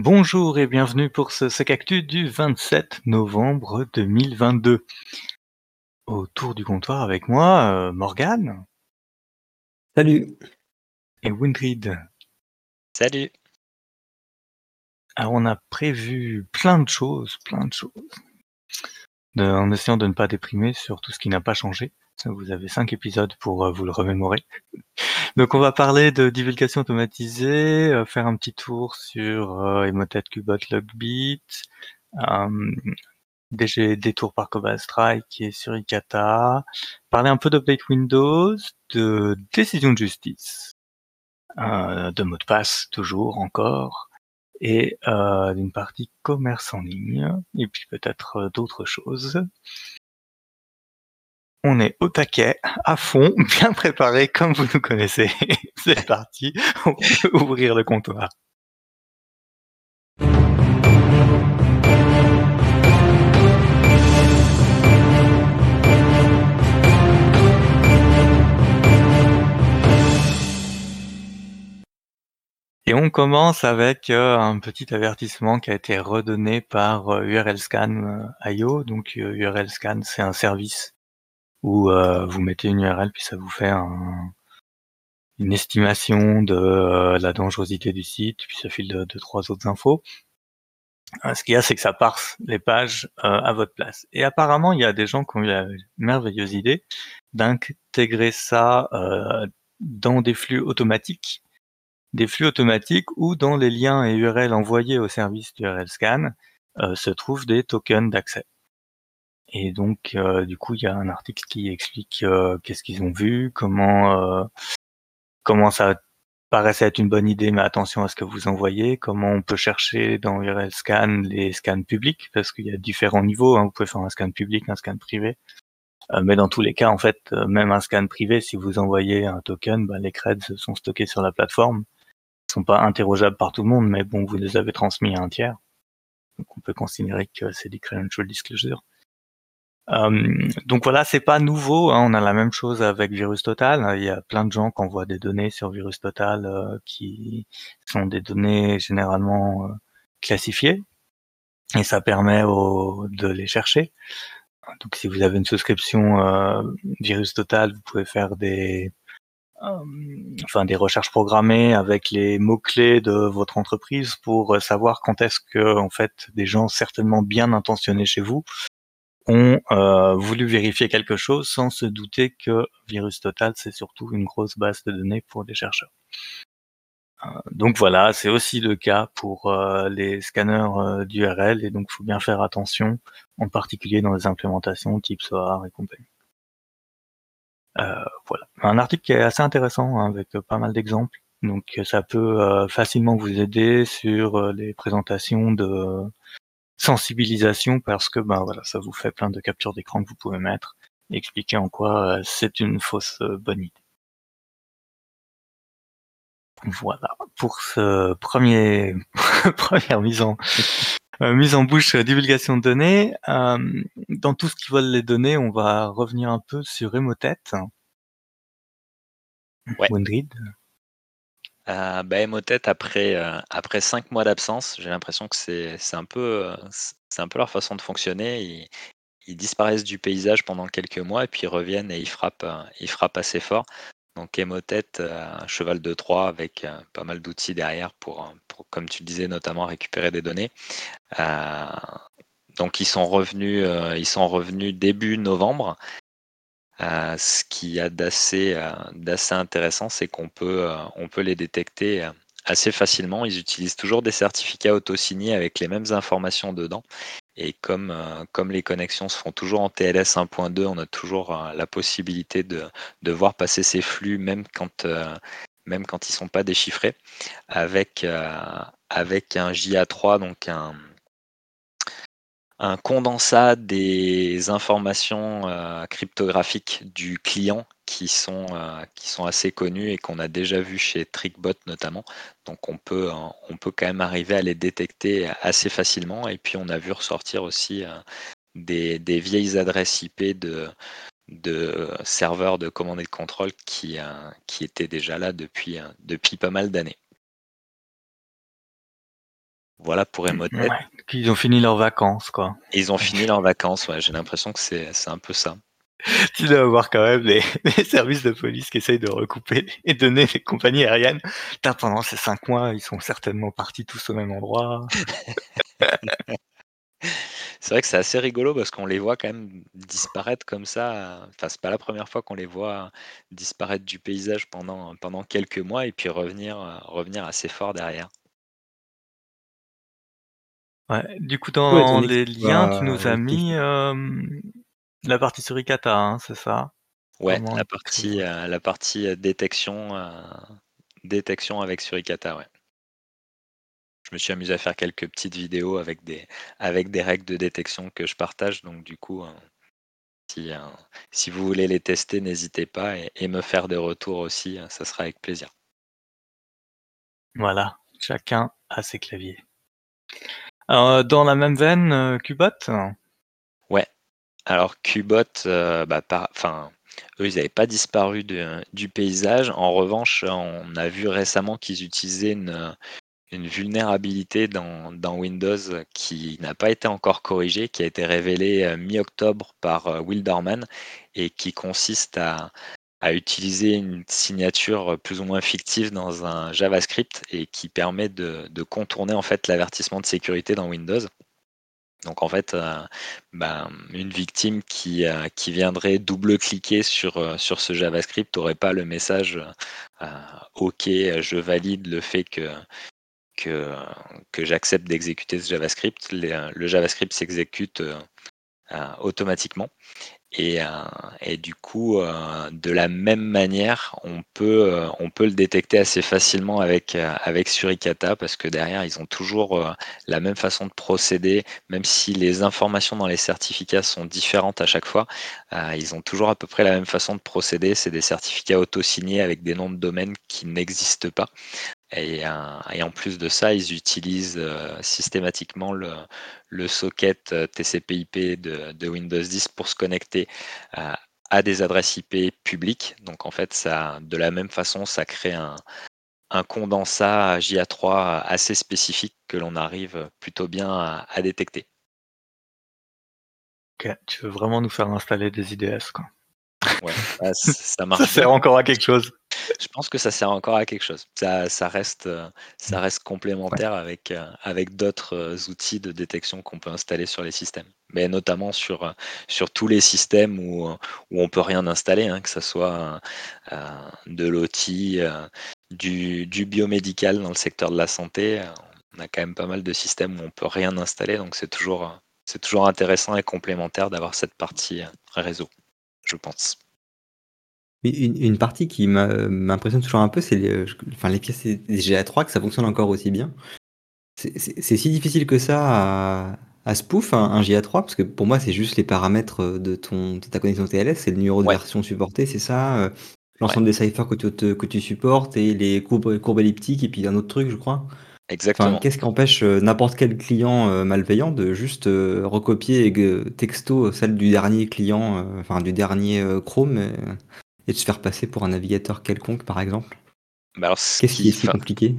Bonjour et bienvenue pour ce Actu du 27 novembre 2022. Autour du comptoir avec moi, euh, Morgane. Salut. Et Windrid. Salut. Alors on a prévu plein de choses, plein de choses. en essayant de ne pas déprimer sur tout ce qui n'a pas changé. Vous avez cinq épisodes pour euh, vous le remémorer. Donc on va parler de divulgation automatisée, euh, faire un petit tour sur euh, Emotet, Qbot, Logbit, euh, des détour par Cobalt Strike qui est sur Ikata, parler un peu d'update Windows, de décision de justice, euh, de mot de passe toujours encore, et euh, d'une partie commerce en ligne, et puis peut-être d'autres choses. On est au taquet, à fond, bien préparé comme vous nous connaissez. C'est parti, on peut ouvrir le comptoir. Et on commence avec euh, un petit avertissement qui a été redonné par euh, URLscan.io. Donc URLscan, c'est un service où euh, vous mettez une URL puis ça vous fait une estimation de euh, la dangerosité du site, puis ça file de, trois autres infos. Euh, ce qu'il y a, c'est que ça parse les pages à votre place. Et apparemment, il y a des gens qui ont eu la merveilleuse idée d'intégrer ça dans des flux automatiques, des flux automatiques où dans les liens et URL envoyés au service d'URL scan se trouvent des tokens d'accès. Et donc, euh, du coup, il y a un article qui explique euh, qu'est-ce qu'ils ont vu, comment euh, comment ça paraissait être une bonne idée, mais attention à ce que vous envoyez, comment on peut chercher dans URL Scan les scans publics, parce qu'il y a différents niveaux, hein. vous pouvez faire un scan public, un scan privé. mais dans tous les cas, en fait, même un scan privé, si vous envoyez un token, ben, les creds sont stockés sur la plateforme. Ils sont pas interrogeables par tout le monde, mais bon, vous les avez transmis à un tiers. Donc on peut considérer que c'est des credential disclosure. Euh, donc voilà, c'est pas nouveau. Hein, on a la même chose avec Virus Total. Il y a plein de gens qui envoient des données sur Virus Total euh, qui sont des données généralement euh, classifiées et ça permet de les chercher. Donc si vous avez une souscription Virus Total, vous pouvez faire des enfin des recherches programmées avec les mots clés de votre entreprise pour savoir quand est-ce que en fait des gens certainement bien intentionnés chez vous ont euh, voulu vérifier quelque chose sans se douter que Virus Total, c'est surtout une grosse base de données pour les chercheurs. Euh, donc voilà, c'est aussi le cas pour euh, les scanners d'URL et donc il faut bien faire attention, en particulier dans les implémentations type SOAR et compagnie. voilà, un article qui est assez intéressant hein, avec pas mal d'exemples. Donc ça peut facilement vous aider sur les présentations de sensibilisation parce que ben voilà, ça vous fait plein de captures d'écran que vous pouvez mettre et expliquer en quoi euh, c'est une fausse euh, bonne idée. Voilà pour ce premier première mise en euh, mise en bouche divulgation de données. dans tout ce qui vole les données, on va revenir un peu sur Emotet. Ouais. Euh, bah, Emotet, après, euh, après cinq mois d'absence, j'ai l'impression que c'est un, peu, euh, un peu leur façon de fonctionner. Ils, disparaissent du paysage pendant quelques mois et puis ils reviennent et ils frappent, euh, ils frappent assez fort. Donc Emotet, cheval de Troie avec pas mal d'outils derrière pour, pour, comme tu le disais, notamment récupérer des données. donc ils sont revenus, ils sont revenus début novembre euh, ce qu'il y a d'assez euh, intéressant, c'est qu'on peut, euh, on peut les détecter assez facilement. Ils utilisent toujours des certificats auto-signés avec les mêmes informations dedans. Et comme, comme les connexions se font toujours en TLS 1.2, on a toujours la possibilité de, de voir passer ces flux même quand, même quand ils ne sont pas déchiffrés, avec, avec un JA3, donc un, un condensat des informations euh, cryptographiques du client qui sont, euh, qui sont assez connues et qu'on a déjà vu chez Trickbot notamment. Donc on peut, euh, on peut quand même arriver à les détecter assez facilement. Et puis on a vu ressortir aussi des, des, vieilles adresses IP de, de serveurs de commande et de contrôle qui, qui étaient déjà là depuis, depuis pas mal d'années. Voilà pour Emotet. Ouais, qu'ils ont fini leurs vacances, quoi. Et ils ont fini leurs vacances, ouais, j'ai l'impression que c'est un peu ça. Tu dois avoir quand même des, des services de police qui essayent de recouper et donner les compagnies aériennes. Putain, pendant ces 5 mois, ils sont certainement partis tous au même endroit. C'est vrai que c'est assez rigolo parce qu'on les voit quand même disparaître comme ça. Enfin, c'est pas la première fois qu'on les voit disparaître du paysage pendant, pendant quelques mois et puis revenir, revenir assez fort derrière. Ouais, du coup, Ouais, dans les liens, tu nous as euh, mis euh, la partie suricata, hein, c'est ça? Ouais, Comment la partie, euh, la partie euh, détection, euh, détection avec Suricata, ouais. Je me suis amusé à faire quelques petites vidéos avec des, avec des règles de détection que je partage. Donc du coup, euh, si, euh, si vous voulez les tester, n'hésitez pas et, et me faire des retours aussi, euh, ça sera avec plaisir. Voilà, chacun a ses claviers. Alors, dans la même veine, euh, Qbot Ouais. Alors Qbot, euh, bah, par- enfin, eux, ils n'avaient pas disparu du paysage. En revanche, on a vu récemment qu'ils utilisaient une, vulnérabilité dans, Windows qui n'a pas été encore corrigée, qui a été révélée euh, mi-octobre par euh, Will Dorman et qui consiste à, à utiliser une signature plus ou moins fictive dans un JavaScript et qui permet de, contourner en fait l'avertissement de sécurité dans Windows. Donc en fait, euh, ben, une victime qui, euh, qui viendrait double-cliquer sur, euh, sur ce JavaScript n'aurait pas le message OK, je valide le fait que, que, j'accepte d'exécuter ce JavaScript. Le JavaScript s'exécute automatiquement. Et, euh, et du coup, euh, de la même manière, on peut, euh, on peut le détecter assez facilement avec, avec Suricata parce que derrière, ils ont toujours la même façon de procéder, même si les informations dans les certificats sont différentes à chaque fois. ils ont toujours à peu près la même façon de procéder. C'est des certificats auto-signés avec des noms de domaine qui n'existent pas. Et, euh, et en plus de ça, ils utilisent euh, systématiquement le, le socket euh, TCP/IP de, de Windows 10 pour se connecter euh, à des adresses IP publiques. Donc en fait, ça, de la même façon, ça crée un, un condensat JA3 assez spécifique que l'on arrive plutôt bien à, à détecter. Ok, tu veux vraiment nous faire installer des IDS, quoi. Ouais, ça marche. Ça sert encore à quelque chose. Je pense que ça sert encore à quelque chose. Ça, ça reste, euh, ça reste complémentaire avec, euh, avec d'autres euh, outils de détection qu'on peut installer sur les systèmes. Mais notamment sur, sur tous les systèmes où, où on peut rien installer, hein, que ce soit euh, de l'OT, euh, du, du biomédical dans le secteur de la santé. On a quand même pas mal de systèmes où on peut rien installer, donc c'est toujours, c'est toujours intéressant et complémentaire d'avoir cette partie réseau, je pense. Une, une partie qui m'a- m'impressionne toujours un peu, c'est les, je- enfin, les pièces des GA3 que ça fonctionne encore aussi bien. C'est- C'est c'est si difficile que ça à, à spoof un, un GA3 parce que pour moi c'est juste les paramètres de ton de ta connexion TLS, c'est le numéro de Ouais. version supporté, c'est ça, euh, l'ensemble des ciphers que tu, te- que tu supportes et les courbes, courbes elliptiques et puis un autre truc je crois. Exactement. Enfin, qu'est-ce qui empêche euh, n'importe quel client euh, malveillant de juste euh, recopier texto celle du dernier client, euh, enfin du dernier euh, Chrome euh, et de se faire passer pour un navigateur quelconque par exemple Bah Qu'est-ce qui est si compliqué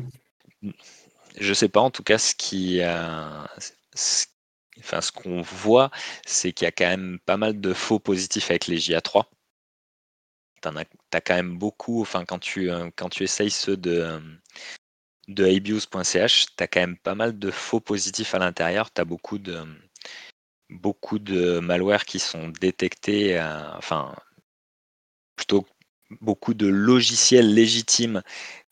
je sais pas, en tout cas, ce qui, euh, ce, enfin, ce qu'on voit, c'est qu'il y a quand même pas mal de faux positifs avec les JA3. T'en as, t'as quand même beaucoup, enfin, quand tu, euh, quand tu essayes ceux de, euh, de abuse.ch, tu as quand même pas mal de faux positifs à l'intérieur. Tu as beaucoup de, beaucoup de malwares qui sont détectés, euh, enfin, plutôt beaucoup de logiciels légitimes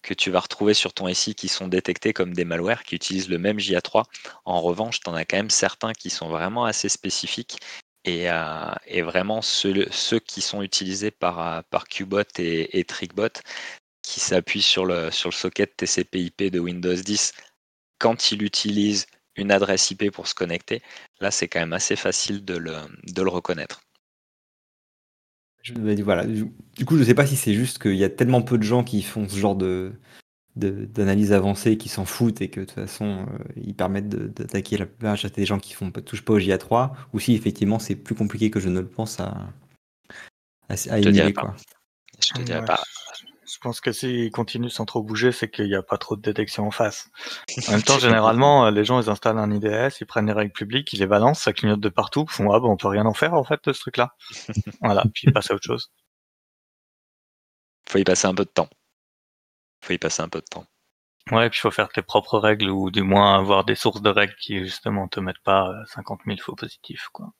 que tu vas retrouver sur ton SI qui sont détectés comme des malwares qui utilisent le même JA3. En revanche, tu en as quand même certains qui sont vraiment assez spécifiques et, euh, vraiment ceux, qui sont utilisés par, euh, Qbot et, et Trickbot qui s'appuient sur le, socket TCP/IP de Windows 10 quand il utilise une adresse IP pour se connecter. Là, c'est quand même assez facile de le, de le reconnaître. Je, voilà. Du coup, je ne sais pas si c'est juste qu'il y a tellement peu de gens qui font ce genre de d'analyse avancée qui s'en foutent et que de toute façon euh, ils permettent d'attaquer la plupart des gens qui font touchent pas au JA3 ou si effectivement c'est plus compliqué que je ne le pense à, à, à émuler quoi. Pas. Je te dirais ouais. pas. Je pense que s'ils continuent sans trop bouger, c'est qu'il n'y a pas trop de détection en face. En même temps, généralement, euh, les gens, ils installent un IDS, ils prennent les règles publiques, ils les balancent, ça clignote de partout, ils font, ah bon, on peut rien en faire, en fait, de ce truc-là. voilà, puis ils passent à autre chose. Faut y passer un peu de temps. Faut y passer un peu de temps. Ouais, puis il faut faire tes propres règles, ou du moins avoir des sources de règles qui, justement, te mettent pas 50 000 faux positifs, quoi.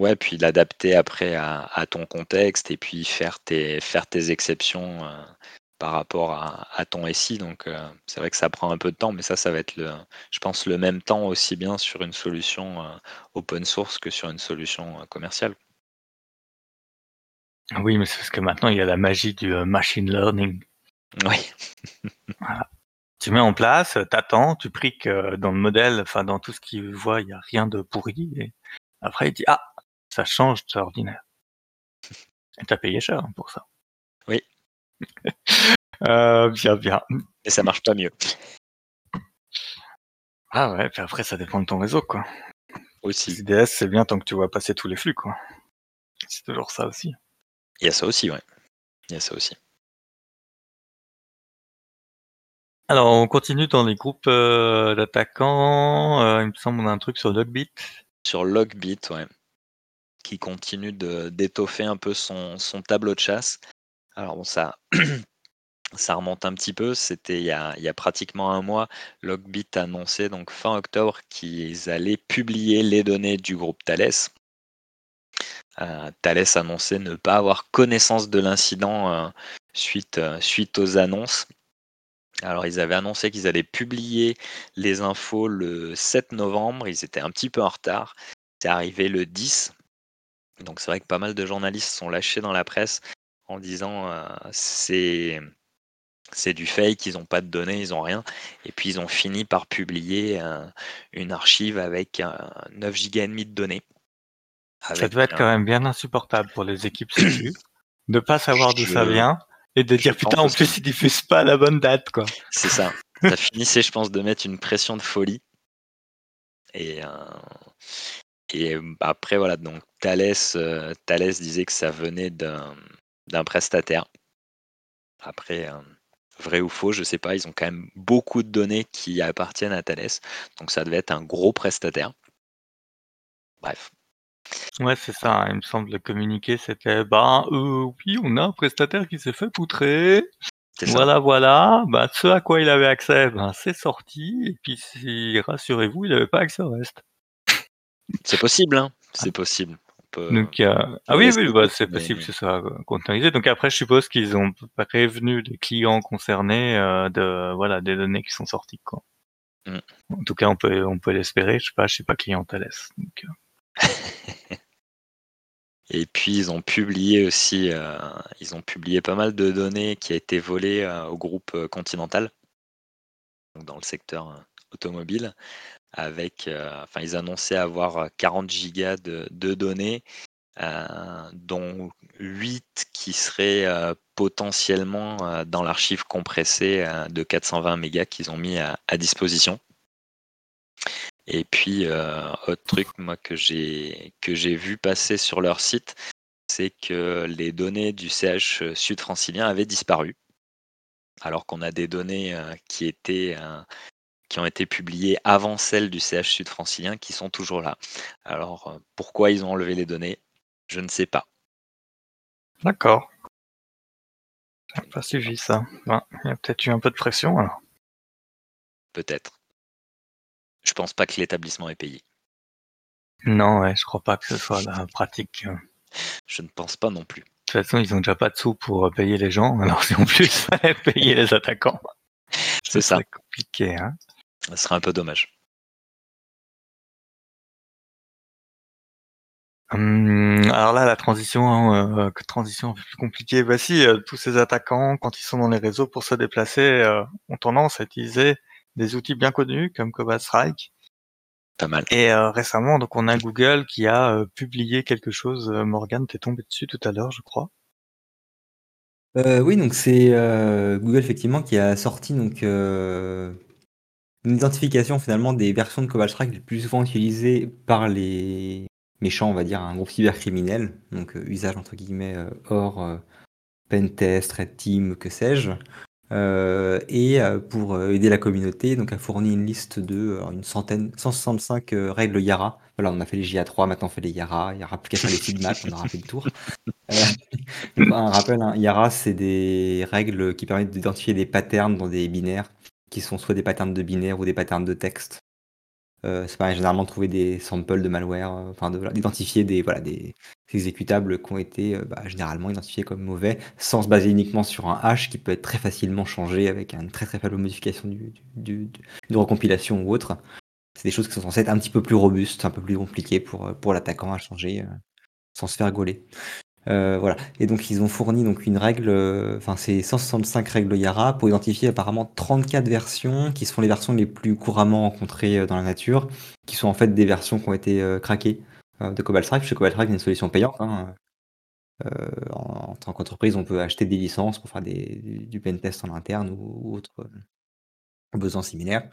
Ouais, puis l'adapter après à, à ton contexte et puis faire tes, faire tes exceptions euh, par rapport à, à ton SI. Donc, euh, c'est vrai que ça prend un peu de temps, mais ça, ça va être, le, je pense, le même temps aussi bien sur une solution euh, open source que sur une solution commerciale. Oui, mais c'est parce que maintenant, il y a la magie du machine learning. Oui. Voilà. Tu mets en place, t'attends, tu pries que dans le modèle, enfin dans tout ce qu'il voit, il n'y a rien de pourri. Et après, il dit Ah, ça change, c'est ordinaire. Et t'as payé cher hein, pour ça. Oui. Euh, bien, bien. Et ça marche pas mieux. Ah ouais, puis après, ça dépend de ton réseau, quoi. Aussi. IDS, c'est bien tant que tu vois passer tous les flux, quoi. C'est toujours ça aussi. Il y a ça aussi, ouais. Il y a ça aussi. Alors, on continue dans les groupes euh, d'attaquants. Euh, il me semble qu'on a un truc sur Logbit. Sur Logbit, ouais. Qui continue d'étoffer un peu son, tableau de chasse. Alors bon, ça, remonte un petit peu. C'était il, y a- pratiquement un mois. Logbit a annoncé donc fin octobre qu'ils allaient publier les données du groupe Thales. Euh, Thales annonçait ne pas avoir connaissance de l'incident euh, euh, suite aux annonces. Alors, ils avaient annoncé qu'ils allaient publier les infos le 7 novembre. Ils étaient un petit peu en retard. C'est arrivé le 10. Donc, c'est vrai que pas mal de journalistes sont lâchés dans la presse en disant euh, c'est c'est du fake, ils n'ont pas de données, ils n'ont rien. Et puis, ils ont fini par publier euh, une archive avec euh, 9 gigas et demi de données. Ça devait être quand même bien insupportable pour les équipes sécu de pas savoir d'où ça vient et de dire putain en plus ils diffusent pas à la bonne date quoi. C'est ça. Ça finissait, je pense, de mettre une pression de folie. Et, euh, et après, voilà, donc Thales, euh, Thales disait que ça venait d'un prestataire. Après, euh, vrai ou faux, je sais pas, ils ont quand même beaucoup de données qui appartiennent à Thales. Donc ça devait être un gros prestataire. Bref. Ouais c'est ça, il me semble le communiqué c'était bah euh, oui on a un prestataire qui s'est fait poutrer. Voilà voilà, bah ce à quoi il avait accès ben c'est sorti et puis si, rassurez-vous il avait pas accès au reste. C'est possible, hein. C'est possible. Peut- Donc euh, ah oui oui bah, c'est mais- possible que ce soit containerisé. Donc après je suppose qu'ils ont prévenu les clients concernés euh, de voilà des données qui sont sorties quoi. Mm. En tout cas on peut on peut l'espérer. Je sais pas je suis pas client Thales. Donc, euh, Et puis ils ont publié aussi, euh, ils ont publié pas mal de données qui a été volées au groupe Continental, donc dans le secteur automobile, avec, euh, enfin ils annonçaient avoir euh, 40 gigas de, données, euh, dont 8 qui seraient euh, potentiellement euh, dans l'archive compressée euh, de 420 mégas qu'ils ont mis à, à disposition. Et puis, euh, autre truc, moi, que j'ai vu passer sur leur site, c'est que les données du CH sud-francilien avaient disparu, alors qu'on a des données euh, qui étaient euh, qui ont été publiées avant celles du CH sud-francilien qui sont toujours là. Alors, euh, pourquoi ils ont enlevé les données? Je ne sais pas. D'accord. J'ai pas suivi ça. Ben, il y a peut-être eu un peu de pression alors. Peut-être. Je pense pas que l'établissement est payé. Non, ouais, je crois pas que ce soit la pratique. euh. Je ne pense pas non plus. De toute façon, ils ont déjà pas de sous pour euh, payer les gens, alors si en plus fallait payer les attaquants, C'est ce ça. compliqué. Hein Ce serait un peu dommage. Hum, alors là, la transition, euh, que transition un peu plus compliquée. Bah si, euh, tous ces attaquants, quand ils sont dans les réseaux pour se déplacer, euh, ont tendance à utiliser des outils bien connus comme Cobalt Strike. Pas mal. Et euh, récemment, donc on a Google qui a euh, publié quelque chose. Euh, Morgan, t'es tombé dessus tout à l'heure, je crois. Euh, oui, donc c'est euh, Google effectivement qui a sorti donc euh, une identification finalement des versions de Cobalt Strike les plus souvent utilisées par les méchants, on va dire, un groupe cybercriminel, donc euh, usage entre guillemets euh, hors euh, pentest, red team, que sais-je. Euh, et pour aider la communauté, donc a fourni une liste de une centaine, 165 règles Yara. Voilà, on a fait les JA3, maintenant on fait les Yara. Il n'y aura plus qu'à faire les Sigma, on aura fait le tour. un rappel, hein, Yara, c'est des règles qui permettent d'identifier des patterns dans des binaires, qui sont soit des patterns de binaires ou des patterns de texte. Euh, c'est pareil, généralement trouver des samples de malware, euh, d'identifier des, voilà, des exécutables qui ont été euh, bah, généralement identifiés comme mauvais, sans se baser uniquement sur un hash qui peut être très facilement changé avec une très très faible modification du, de recompilation ou autre. C'est des choses qui sont censées être un petit peu plus robustes, un peu plus compliquées pour, pour l'attaquant à changer sans se faire gauler. Euh, voilà. Et donc ils ont fourni donc une règle, euh, enfin c'est 165 règles Yara pour identifier apparemment 34 versions qui sont les versions les plus couramment rencontrées euh, dans la nature, qui sont en fait des versions qui ont été craquées de Cobalt Strike. Chez Cobalt Strike, c'est une solution payante. Hein. en, tant qu'entreprise, on peut acheter des licences pour faire des, du pentest en interne ou, ou autres besoins similaires.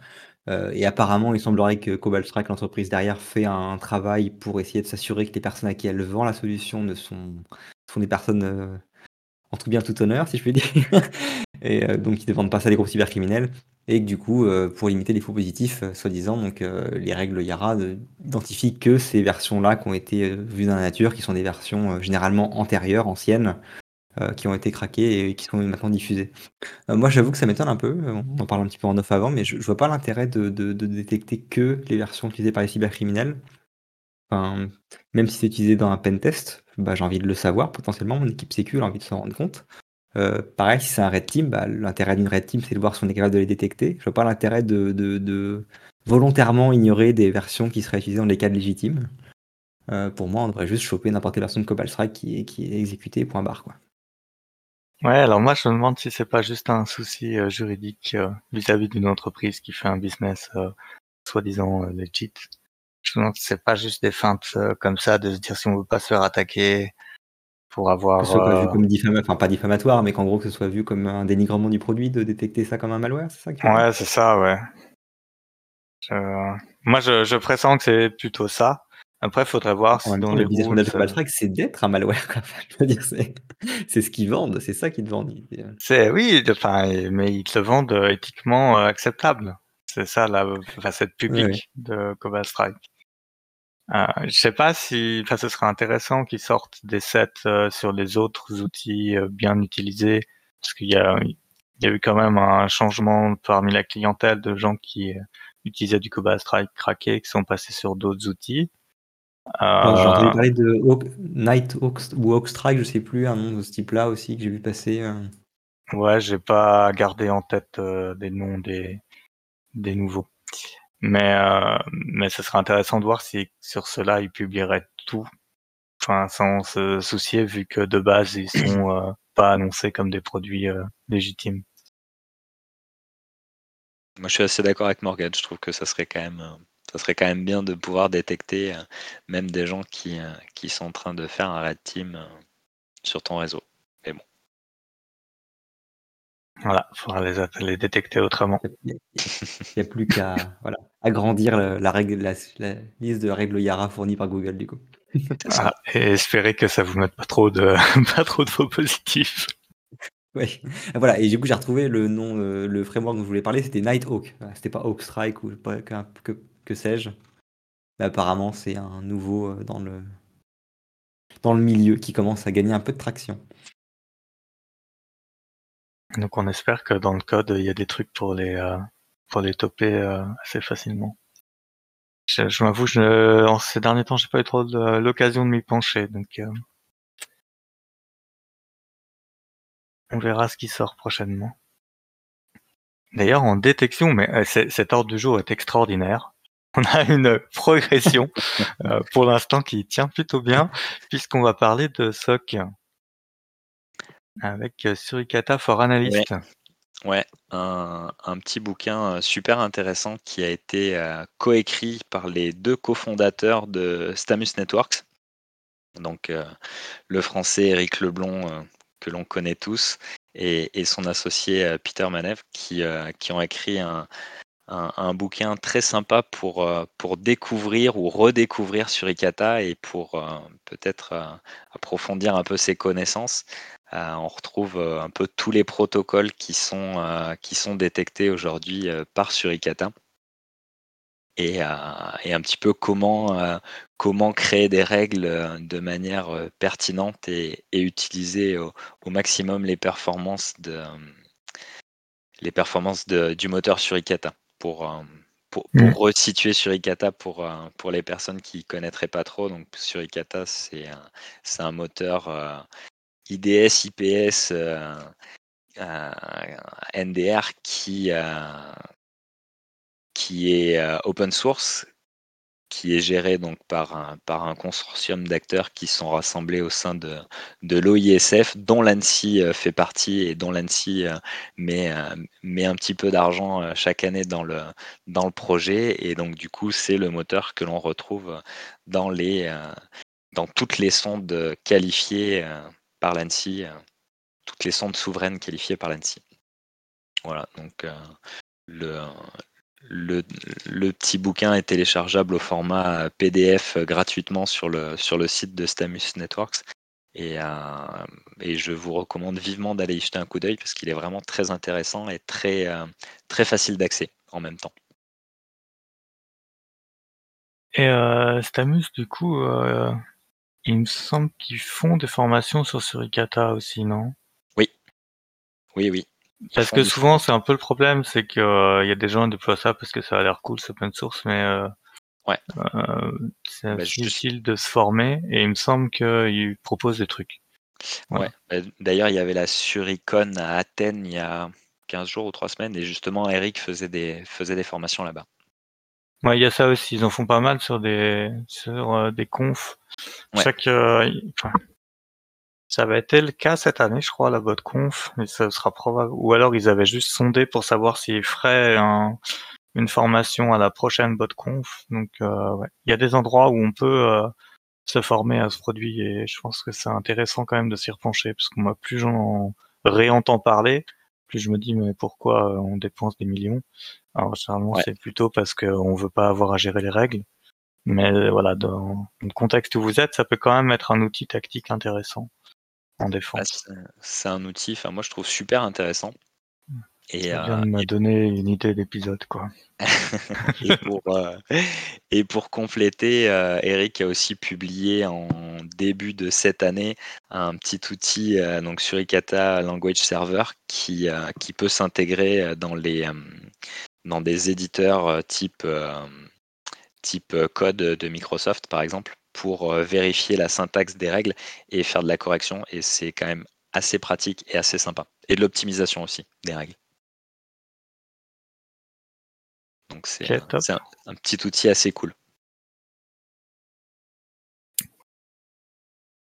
Euh, et apparemment, il semblerait que Cobalt Strike, l'entreprise derrière, fait un travail pour essayer de s'assurer que les personnes à qui elle vend la solution ne sont, sont des personnes euh, entre bien tout honneur, si je puis dire. et euh, donc, ils ne vendent pas ça à des groupes cybercriminels. Et que du coup, pour limiter les faux positifs, soi-disant, donc les règles Yara identifient que ces versions-là qui ont été vues dans la nature, qui sont des versions généralement antérieures, anciennes, euh, qui ont été craqués et qui sont maintenant diffusés. Euh, moi, j'avoue que ça m'étonne un peu. On en parle un petit peu en off avant, mais je, ne vois pas l'intérêt de, détecter que les versions utilisées par les cybercriminels. Même si c'est utilisé dans un pentest, bah, j'ai envie de le savoir. Potentiellement, mon équipe sécu a envie de s'en rendre compte. Euh, pareil, si c'est un red team, bah, l'intérêt d'une red team, c'est de voir si on est capable de les détecter. Je vois pas l'intérêt de, volontairement ignorer des versions qui seraient utilisées dans les cas légitimes. pour moi, on devrait juste choper n'importe quelle version de Cobalt Strike qui est, qui est exécutée, point barre. Quoi. Ouais, alors moi je me demande si c'est pas juste un souci euh, juridique euh, vis-à-vis d'une entreprise qui fait un business euh, soi-disant legit. Je me demande si c'est pas juste des feintes comme ça de se dire si on veut pas se faire attaquer pour avoir. Que ce soit vu comme diffamatoire, enfin pas diffamatoire, mais qu'en gros que ce soit vu comme un dénigrement du produit de détecter ça comme un malware, c'est ça Ouais, c'est ça, ouais. Moi je, je pressens que c'est plutôt ça. Après, il faudrait voir si dans le business model de Cobalt c'est d'être un malware. Je veux dire, c'est ce qu'ils vendent, c'est ça qu'ils te vendent. C'est oui, enfin, mais ils te le vendent euh, éthiquement euh, acceptable. C'est ça la facette publique de Cobalt Strike. Euh, je sais pas si, enfin, ce serait intéressant qu'ils sortent des sets euh, sur les autres outils bien utilisés, parce qu'il y a, il y a eu quand même un changement parmi la clientèle de gens qui utilisaient du Cobalt Strike craqué, qui sont passés sur d'autres outils. J'ai entendu euh, parler de Night Hawk, ou Hawk Strike, je sais plus, un nom de ce type-là aussi que j'ai vu passer. Euh. Ouais, j'ai pas gardé en tête euh, des noms des, des nouveaux. Mais, mais ce serait intéressant de voir si sur cela ils publieraient tout, enfin sans se soucier vu que de base ils sont pas annoncés comme des produits légitimes. Moi je suis assez d'accord avec Morgan, je trouve que ça serait quand même ça serait quand même bien de pouvoir détecter euh, même des gens qui, euh, qui sont en train de faire un red team euh, sur ton réseau. Mais bon. Voilà, il faudra les, les, détecter autrement. Il n'y a, plus qu'à voilà, agrandir la, règle, la, liste de règles Yara fournies par Google du coup. Ah, et espérer que ça vous mette pas trop de pas trop de faux positifs. Oui, voilà. Et du coup, j'ai retrouvé le nom, le framework dont je voulais parler, c'était Nighthawk. C'était pas Hawk Strike ou pas, que, que sais-je. Mais apparemment, c'est un nouveau euh, dans le, dans le milieu qui commence à gagner un peu de traction. Donc on espère que dans le code, il y a des trucs pour les, euh, pour les toper euh, assez facilement. Je, m'avoue, je, en ces derniers temps, j'ai pas eu trop l'occasion de m'y pencher, donc on verra ce qui sort prochainement. D'ailleurs, en détection, mais cet ordre du jour est extraordinaire on a une progression euh, pour l'instant qui tient plutôt bien, puisqu'on va parler de SOC avec euh, Suricata for Analyst. Ouais, un, petit bouquin euh, super intéressant qui a été coécrit par les deux cofondateurs de Stamus Networks. Donc le français Eric Leblon, que l'on connaît tous, et, son associé Peter Manev, qui, qui ont écrit un, un, bouquin très sympa pour, euh, pour découvrir ou redécouvrir Suricata et pour euh, peut-être euh, approfondir un peu ses connaissances. on retrouve un peu tous les protocoles qui sont, qui sont détectés aujourd'hui par Suricata. Et, un petit peu comment, comment créer des règles de manière pertinente et, utiliser au, maximum les performances, de, les performances de, du moteur Suricata pour, pour, mmh. pour resituer Suricata pour, pour les personnes qui ne connaîtraient pas trop. Donc Suricata, c'est un, un moteur IDS, IPS, NDR qui, qui est open source, qui est géré donc par un, consortium d'acteurs qui sont rassemblés au sein de, l'OISF, dont l'ANSI euh, fait partie et dont l'ANSI euh, met, euh, met un petit peu d'argent chaque année dans le, dans le projet. Et donc du coup, c'est le moteur que l'on retrouve dans, les, dans toutes les sondes qualifiées par l'ANSI, toutes les sondes souveraines qualifiées par l'ANSI. Voilà, donc le, le, petit bouquin est téléchargeable au format PDF gratuitement sur le, sur le site de Stamus Networks. Et, euh, et je vous recommande vivement d'aller y jeter un coup d'œil parce qu'il est vraiment très intéressant et très, euh, très facile d'accès en même temps. Et euh, Stamus, du coup, il me semble qu'ils font des formations sur Suricata aussi, non? Oui. Oui, oui. Parce que souvent, c'est un peu le problème, c'est qu'il euh, y a des gens qui déploient ça parce que ça a l'air cool, c'est open source, mais euh, ouais. euh, c'est bah, difficile de se former et il me semble qu'ils proposent des trucs. Ouais. Bah, d'ailleurs, il y avait la Suricon à Athènes il y a 15 jours ou 3 semaines et justement, Eric faisait des, faisait des formations là-bas. Ouais, il y a ça aussi. Ils en font pas mal sur des, sur, des confs. Chaque, ça va être le cas cette année, je crois, la conf, mais ça sera probable. Ou alors ils avaient juste sondé pour savoir s'ils feraient une formation à la prochaine conf. Donc, euh, ouais. il y a des endroits où on peut euh, se former à ce produit et je pense que c'est intéressant quand même de s'y repencher parce que moi, plus j'en réentends parler, plus je me dis mais pourquoi euh, on dépense des millions? Alors généralement c'est plutôt parce qu'on veut pas avoir à gérer les règles. Mais voilà, dans le contexte où vous êtes, ça peut quand même être un outil tactique intéressant en défense. c'est un outil, enfin moi je trouve super intéressant. Et, ça vient de me donner une idée d'épisode, quoi. et, pour, euh, et, pour, compléter, euh, Eric a aussi publié en début de cette année un petit outil euh, donc sur Ikata Language Server qui, qui peut s'intégrer dans, les, dans des éditeurs type, type code de Microsoft, par exemple pour euh, vérifier la syntaxe des règles et faire de la correction. Et c'est quand même assez pratique et assez sympa. Et de l'optimisation aussi des règles. Donc c'est un, petit outil assez cool.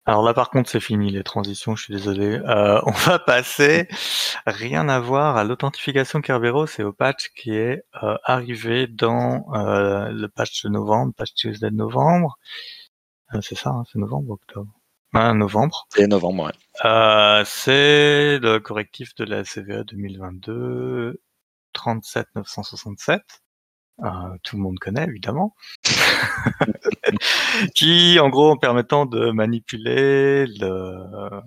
Alors là par contre c'est fini les transitions, je suis désolé. Euh, on va passer, rien à voir à l'authentification Kerberos et au patch qui est euh, arrivé dans le patch de novembre, patch Tuesday de novembre. Ah, c'est ça, hein, c'est novembre ou octobre ah, Novembre. C'est novembre, ouais. Euh, c'est le correctif de la CVA 2022 37 967. Euh, tout le monde connaît évidemment, qui en gros en permettant de manipuler le,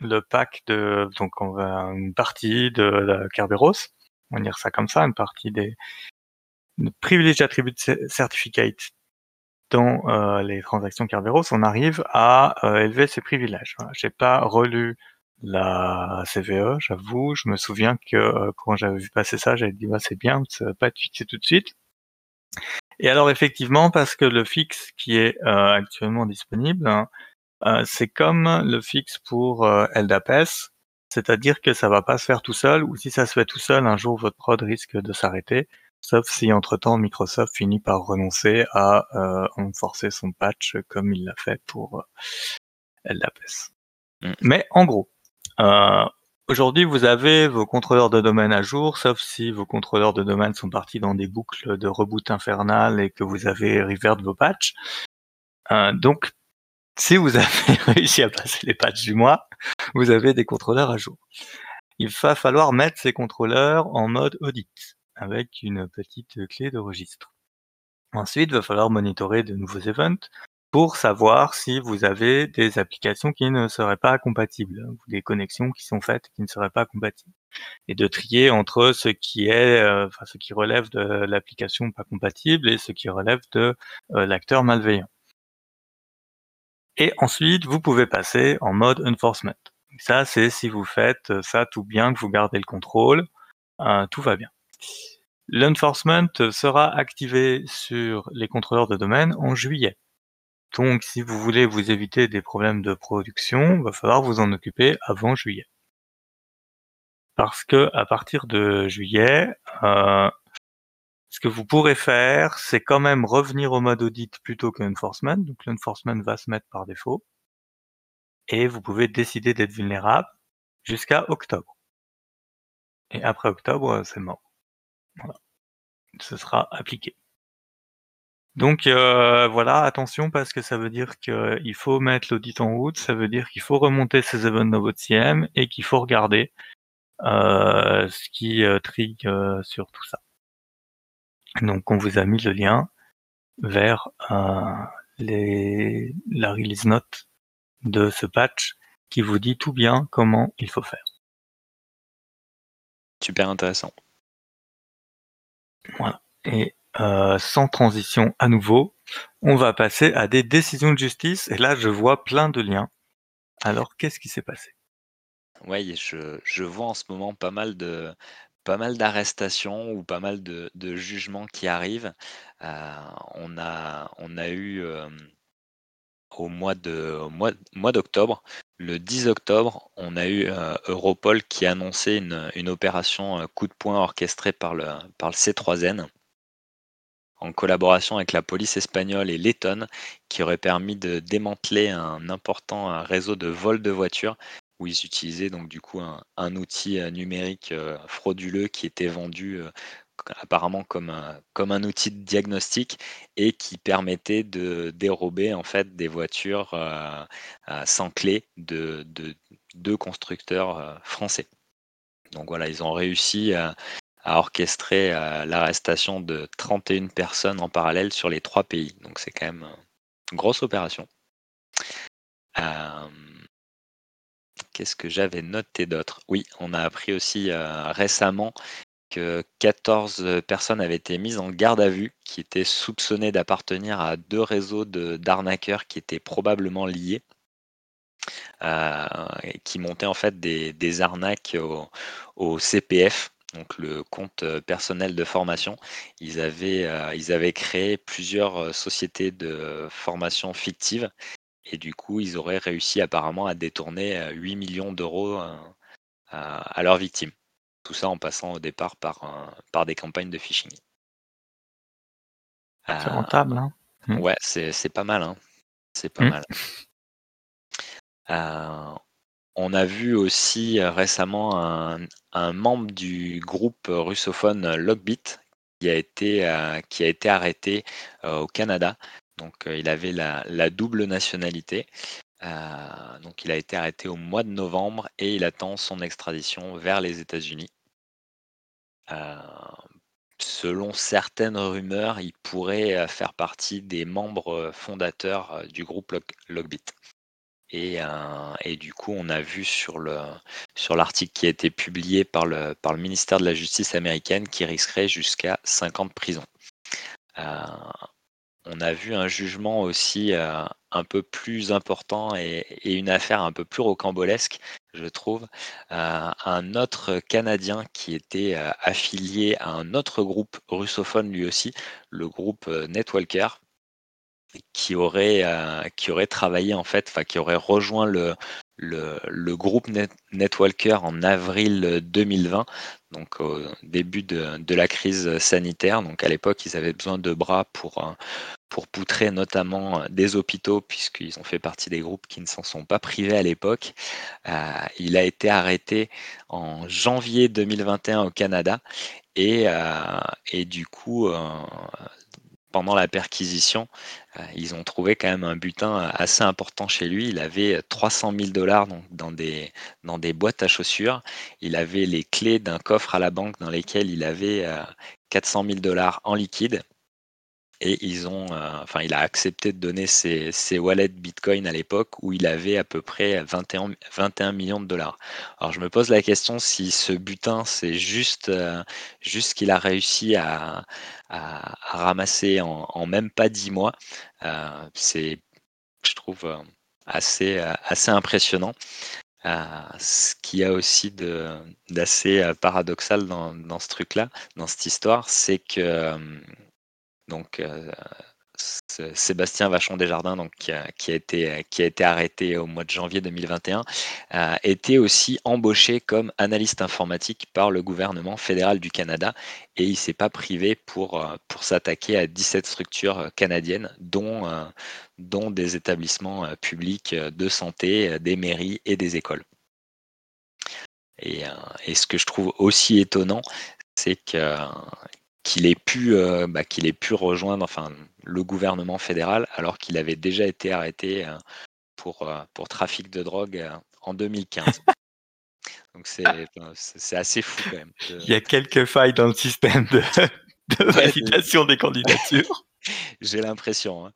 le pack de donc on va une partie de la Kerberos, on va dire ça comme ça, une partie des privilégiés attributs de certificate dans euh, les transactions Kerberos, on arrive à euh, élever ses privilèges. Voilà. J'ai pas relu la CVE, j'avoue. Je me souviens que euh, quand j'avais vu passer ça, j'avais dit bah, c'est bien, ça va pas être fixé tout de suite. Et alors effectivement, parce que le fixe qui est actuellement disponible, hein, c'est comme le fixe pour LDAPS, c'est-à-dire que ça va pas se faire tout seul, ou si ça se fait tout seul, un jour votre prod risque de s'arrêter. Sauf si entre-temps Microsoft finit par renoncer à euh, enforcer son patch comme il l'a fait pour euh, LDAPS. Mm. Mais en gros, euh, aujourd'hui vous avez vos contrôleurs de domaine à jour, sauf si vos contrôleurs de domaine sont partis dans des boucles de reboot infernal et que vous avez revert vos patchs. Euh, donc, si vous avez réussi à passer les patchs du mois, vous avez des contrôleurs à jour. Il va falloir mettre ces contrôleurs en mode audit avec une petite clé de registre. Ensuite, il va falloir monitorer de nouveaux events, pour savoir si vous avez des applications qui ne seraient pas compatibles, ou des connexions qui sont faites qui ne seraient pas compatibles. Et de trier entre ce qui est, euh, enfin, ce qui relève de l'application pas compatible et ce qui relève de euh, l'acteur malveillant. Et ensuite, vous pouvez passer en mode enforcement. Ça, c'est si vous faites ça tout bien, que vous gardez le contrôle, euh, tout va bien. L'enforcement sera activé sur les contrôleurs de domaine en juillet. Donc, si vous voulez vous éviter des problèmes de production, il va falloir vous en occuper avant juillet. Parce que à partir de juillet, euh, ce que vous pourrez faire, c'est quand même revenir au mode audit plutôt que enforcement. Donc l'enforcement va se mettre par défaut. Et vous pouvez décider d'être vulnérable jusqu'à octobre. Et après octobre, c'est mort. Voilà. Ce sera appliqué. Donc euh, voilà, attention parce que ça veut dire qu'il faut mettre l'audit en route, ça veut dire qu'il faut remonter ses events dans votre CM et qu'il faut regarder euh, ce qui euh, trigue sur tout ça. Donc on vous a mis le lien vers les, la release note de ce patch qui vous dit tout bien comment il faut faire. Super intéressant. Voilà. Et euh, sans transition à nouveau, on va passer à des décisions de justice. Et là, je vois plein de liens. Alors, qu'est-ce qui s'est passé? Oui, je, vois en ce moment pas mal de pas mal d'arrestations ou pas mal de, de, jugements qui arrivent. Euh, on, a, on a eu euh, au mois de au mois, mois d'octobre, le 10 octobre, on a eu euh, Europol qui a annoncé une, opération coup de poing orchestrée par le, par le C3N en collaboration avec la police espagnole et lettonne, qui aurait permis de démanteler un important réseau de vol de voitures où ils utilisaient donc du coup un, outil euh, numérique euh, frauduleux qui était vendu euh, apparemment comme un, comme un outil de diagnostic et qui permettait de dérober en fait des voitures sans clé de deux constructeurs français. Donc voilà, ils ont réussi à, a orchestré euh, l'arrestation de 31 personnes en parallèle sur les trois pays. Donc c'est quand même une grosse opération. Euh, qu'est-ce que j'avais noté d'autre? Oui, on a appris aussi euh, récemment que 14 personnes avaient été mises en garde à vue, qui étaient soupçonnées d'appartenir à deux réseaux d'arnaqueurs qui étaient probablement liés. qui montaient en fait des, arnaques au CPF, donc le compte personnel de formation. Ils avaient, ils avaient créé plusieurs sociétés de formation fictives et du coup, ils auraient réussi apparemment à détourner 8 millions d'euros à, leurs victimes. Tout ça en passant au départ par, par des campagnes de phishing. C'est rentable, hein mmh. Ouais, c'est pas mal. Hein. C'est pas mmh. mal. On a vu aussi euh, récemment un, membre du groupe russophone Logbit qui a été, euh, qui a été arrêté euh, au Canada. Donc il avait la, double nationalité. Donc il a été arrêté au mois de novembre et il attend son extradition vers les États-Unis. selon certaines rumeurs, il pourrait faire partie des membres fondateurs du groupe Logbit. Euh, et, du coup, on a vu sur le sur l'article qui a été publié par le ministère de la Justice américaine qui risquerait jusqu'à 50 ans de prison. Euh, on a vu un jugement aussi euh, un peu plus important et, une affaire un peu plus rocambolesque, je trouve. un autre Canadien qui était affilié à un autre groupe russophone lui aussi, le groupe Netwalker, qui aurait, euh, qui aurait travaillé en fait, enfin qui aurait rejoint le, groupe Netwalker en avril 2020, donc au début de, la crise sanitaire. Donc à l'époque, ils avaient besoin de bras pour, euh, pour poutrer notamment des hôpitaux, puisqu'ils ont fait partie des groupes qui ne s'en sont pas privés à l'époque. Euh, il a été arrêté en janvier 2021 au Canada. Et du coup, pendant la perquisition, euh, ils ont trouvé quand même un butin assez important chez lui. Il avait 300 000 dollars dans des, boîtes à chaussures. Il avait les clés d'un coffre à la banque dans lesquels il avait 400 euh, 000 dollars en liquide. Et ils ont, enfin, il a accepté de donner ses, wallets Bitcoin à l'époque où il avait à peu près 21, 21 millions de dollars. Alors je me pose la question si ce butin c'est juste, juste qu'il a réussi à, ramasser en, même pas 10 mois. c'est, je trouve, assez, assez impressionnant. ce qu'il y a aussi d'assez paradoxal dans ce truc-là, dans cette histoire, c'est que donc Sébastien Vachon Desjardins, donc, qui, a, été, qui a été arrêté au mois de janvier 2021, a été aussi embauché comme analyste informatique par le gouvernement fédéral du Canada et il ne s'est pas privé pour, pour s'attaquer à 17 structures canadiennes, dont, dont des établissements publics de santé, des mairies et des écoles. Et ce que je trouve aussi étonnant, c'est que qu'il ait pu bah, qu'il ait pu rejoindre enfin le gouvernement fédéral alors qu'il avait déjà été arrêté pour pour trafic de drogue en 2015. Donc c'est c'est assez fou quand même. Il y a quelques failles dans le système de, de validation des candidatures. J'ai l'impression, hein.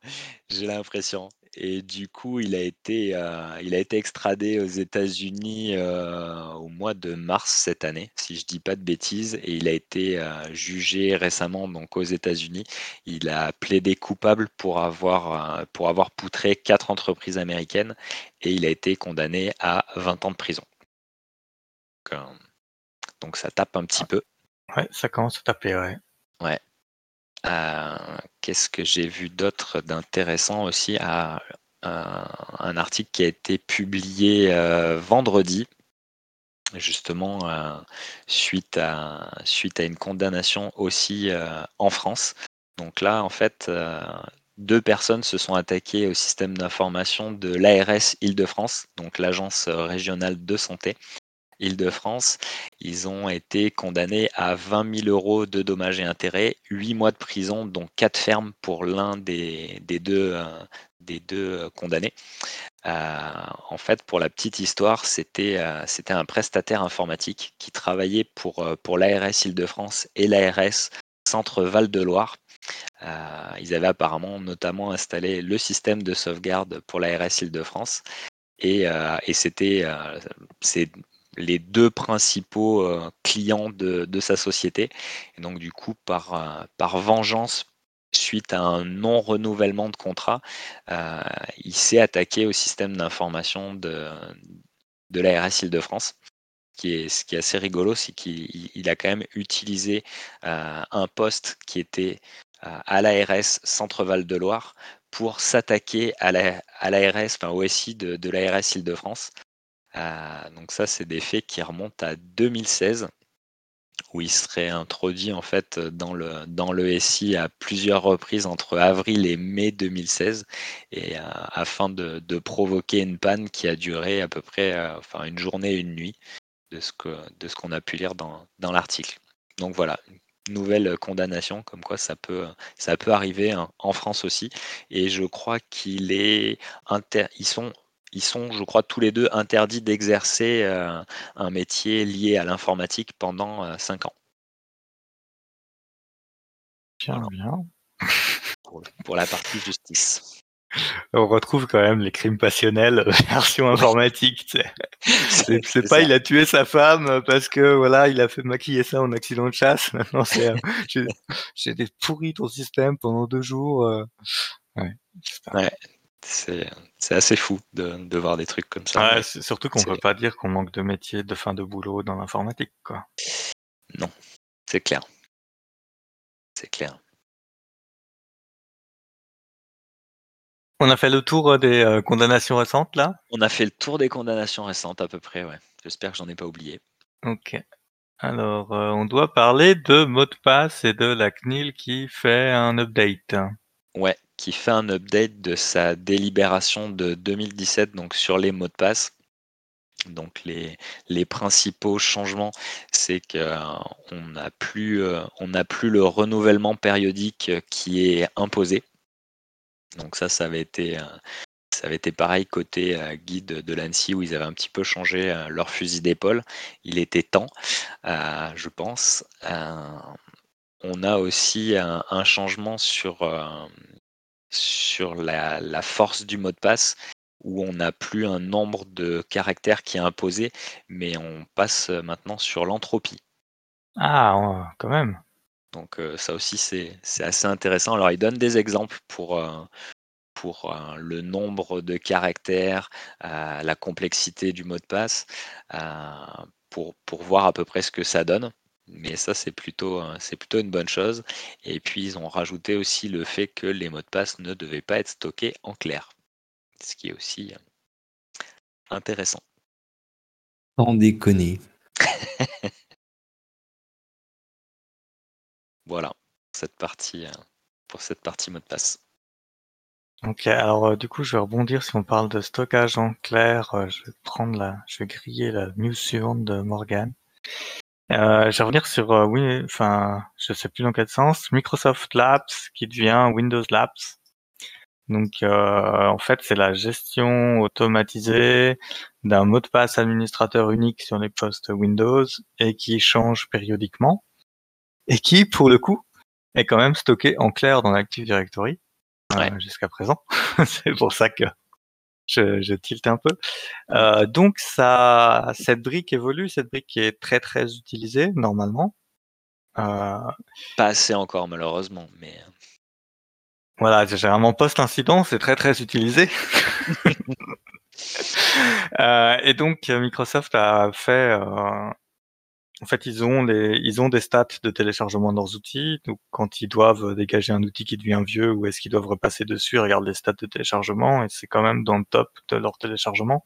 j'ai l'impression. Et du coup, il a été, euh, il a été extradé aux États-Unis euh, au mois de mars cette année, si je dis pas de bêtises, et il a été euh, jugé récemment donc aux États-Unis. Il a plaidé coupable pour avoir, pour avoir poutré quatre entreprises américaines et il a été condamné à 20 ans de prison. Donc, donc ça tape un petit peu. Ouais, ça commence à taper, ouais. Ouais. Euh, qu'est-ce que j'ai vu d'autre d'intéressant aussi à un article qui a été publié euh, vendredi, justement euh, suite, à, suite à une condamnation aussi en France. Donc là, en fait, deux personnes se sont attaquées au système d'information de l'ARS Île-de-France, donc l'agence régionale de santé, Île-de-France, ils ont été condamnés à 20 000 euros de dommages et intérêts, 8 mois de prison, dont 4 fermes pour l'un des, deux, euh, des deux euh, condamnés. Euh, en fait, pour la petite histoire, c'était un prestataire informatique qui travaillait pour, pour l'ARS Île-de-France et l'ARS Centre Val-de-Loire. ils avaient apparemment notamment installé le système de sauvegarde pour l'ARS Île-de-France. Et, c'était les deux principaux euh, clients de, sa société. Et donc du coup, par, euh, vengeance, suite à un non-renouvellement de contrat, euh, il s'est attaqué au système d'information de, de l'ARS Île-de-France. Ce qui est assez rigolo, c'est qu'il a quand même utilisé un poste qui était à l'ARS Centre-Val de Loire pour s'attaquer à l'ARS, enfin au SI de, de l'ARS Île-de-France. Euh, donc ça, c'est des faits qui remontent à 2016 où il serait introduit en fait dans le, dans SI à plusieurs reprises entre avril et mai 2016 et euh, afin de, provoquer une panne qui a duré à peu près euh, une journée et une nuit de ce qu'on a pu lire dans, l'article. Donc voilà, nouvelle condamnation comme quoi ça peut ça peut arriver hein, en France aussi et je crois qu'il est sont ils sont, je crois, tous les deux interdits d'exercer euh, un métier lié à l'informatique pendant 5 euh, ans. Bien, bien. Pour, la partie justice. On retrouve quand même les crimes passionnels version informatique. C'est pas il a tué sa femme parce que voilà il a fait maquiller ça en accident de chasse. Maintenant c'est euh, j'ai des pourris ton système pendant deux jours. ouais, ouais c'est assez fou de, voir des trucs comme ça. Ouais, surtout qu'on ne peut pas dire qu'on manque de métier, de fin de boulot dans l'informatique. quoi. Non, c'est clair. C'est clair. On a fait le tour euh, des euh, condamnations récentes là? On a fait le tour des condamnations récentes à peu près, ouais. J'espère que j'en ai pas oublié. Ok. Alors, euh, on doit parler de mot de passe et de la CNIL qui fait un update. Ouais, qui fait un update de sa délibération de 2017 donc sur les mots de passe. Donc les, principaux changements, c'est qu'on euh, n'a plus, euh, plus le renouvellement périodique qui est imposé. Donc ça, ça avait été, euh, ça avait été pareil côté guide de l'ANSI où ils avaient un petit peu changé leur fusil d'épaule. Il était temps, je pense. on a aussi un, changement sur, sur la, force du mot de passe où on n'a plus un nombre de caractères qui est imposé, mais on passe maintenant sur l'entropie. Ah, quand même. Donc ça aussi, c'est assez intéressant. Alors, il donne des exemples pour, pour le nombre de caractères, la complexité du mot de passe, pour, pour voir à peu près ce que ça donne. Mais ça, c'est plutôt, c'est plutôt une bonne chose. Et puis, ils ont rajouté aussi le fait que les mots de passe ne devaient pas être stockés en clair. Ce qui est aussi intéressant. Sans déconner. Voilà, cette partie, pour cette partie mot de passe. Ok, alors du coup, je vais rebondir si on parle de stockage en clair. je vais prendre la, je vais griller la news suivante de Morgan. Euh, je vais revenir sur, oui, enfin, je sais plus dans quel sens, Microsoft Labs qui devient Windows Labs. Donc, en fait, c'est la gestion automatisée d'un mot de passe administrateur unique sur les postes Windows et qui change périodiquement et qui, pour le coup, est quand même stocké en clair dans l'Active Directory euh, jusqu'à présent. c'est pour ça que je, je tilte un peu. Euh, donc ça, cette brique évolue, cette brique qui est très très utilisée normalement. Euh, Pas assez encore malheureusement, mais. Euh. Voilà, généralement post-incident, c'est très très utilisé. euh, et donc Microsoft a fait en fait, ils ont les, ils ont des stats de téléchargement de leurs outils. Donc, quand ils doivent dégager un outil qui devient vieux, ou est-ce qu'ils doivent repasser dessus, regardent les stats de téléchargement, et c'est quand même dans le top de leur téléchargement.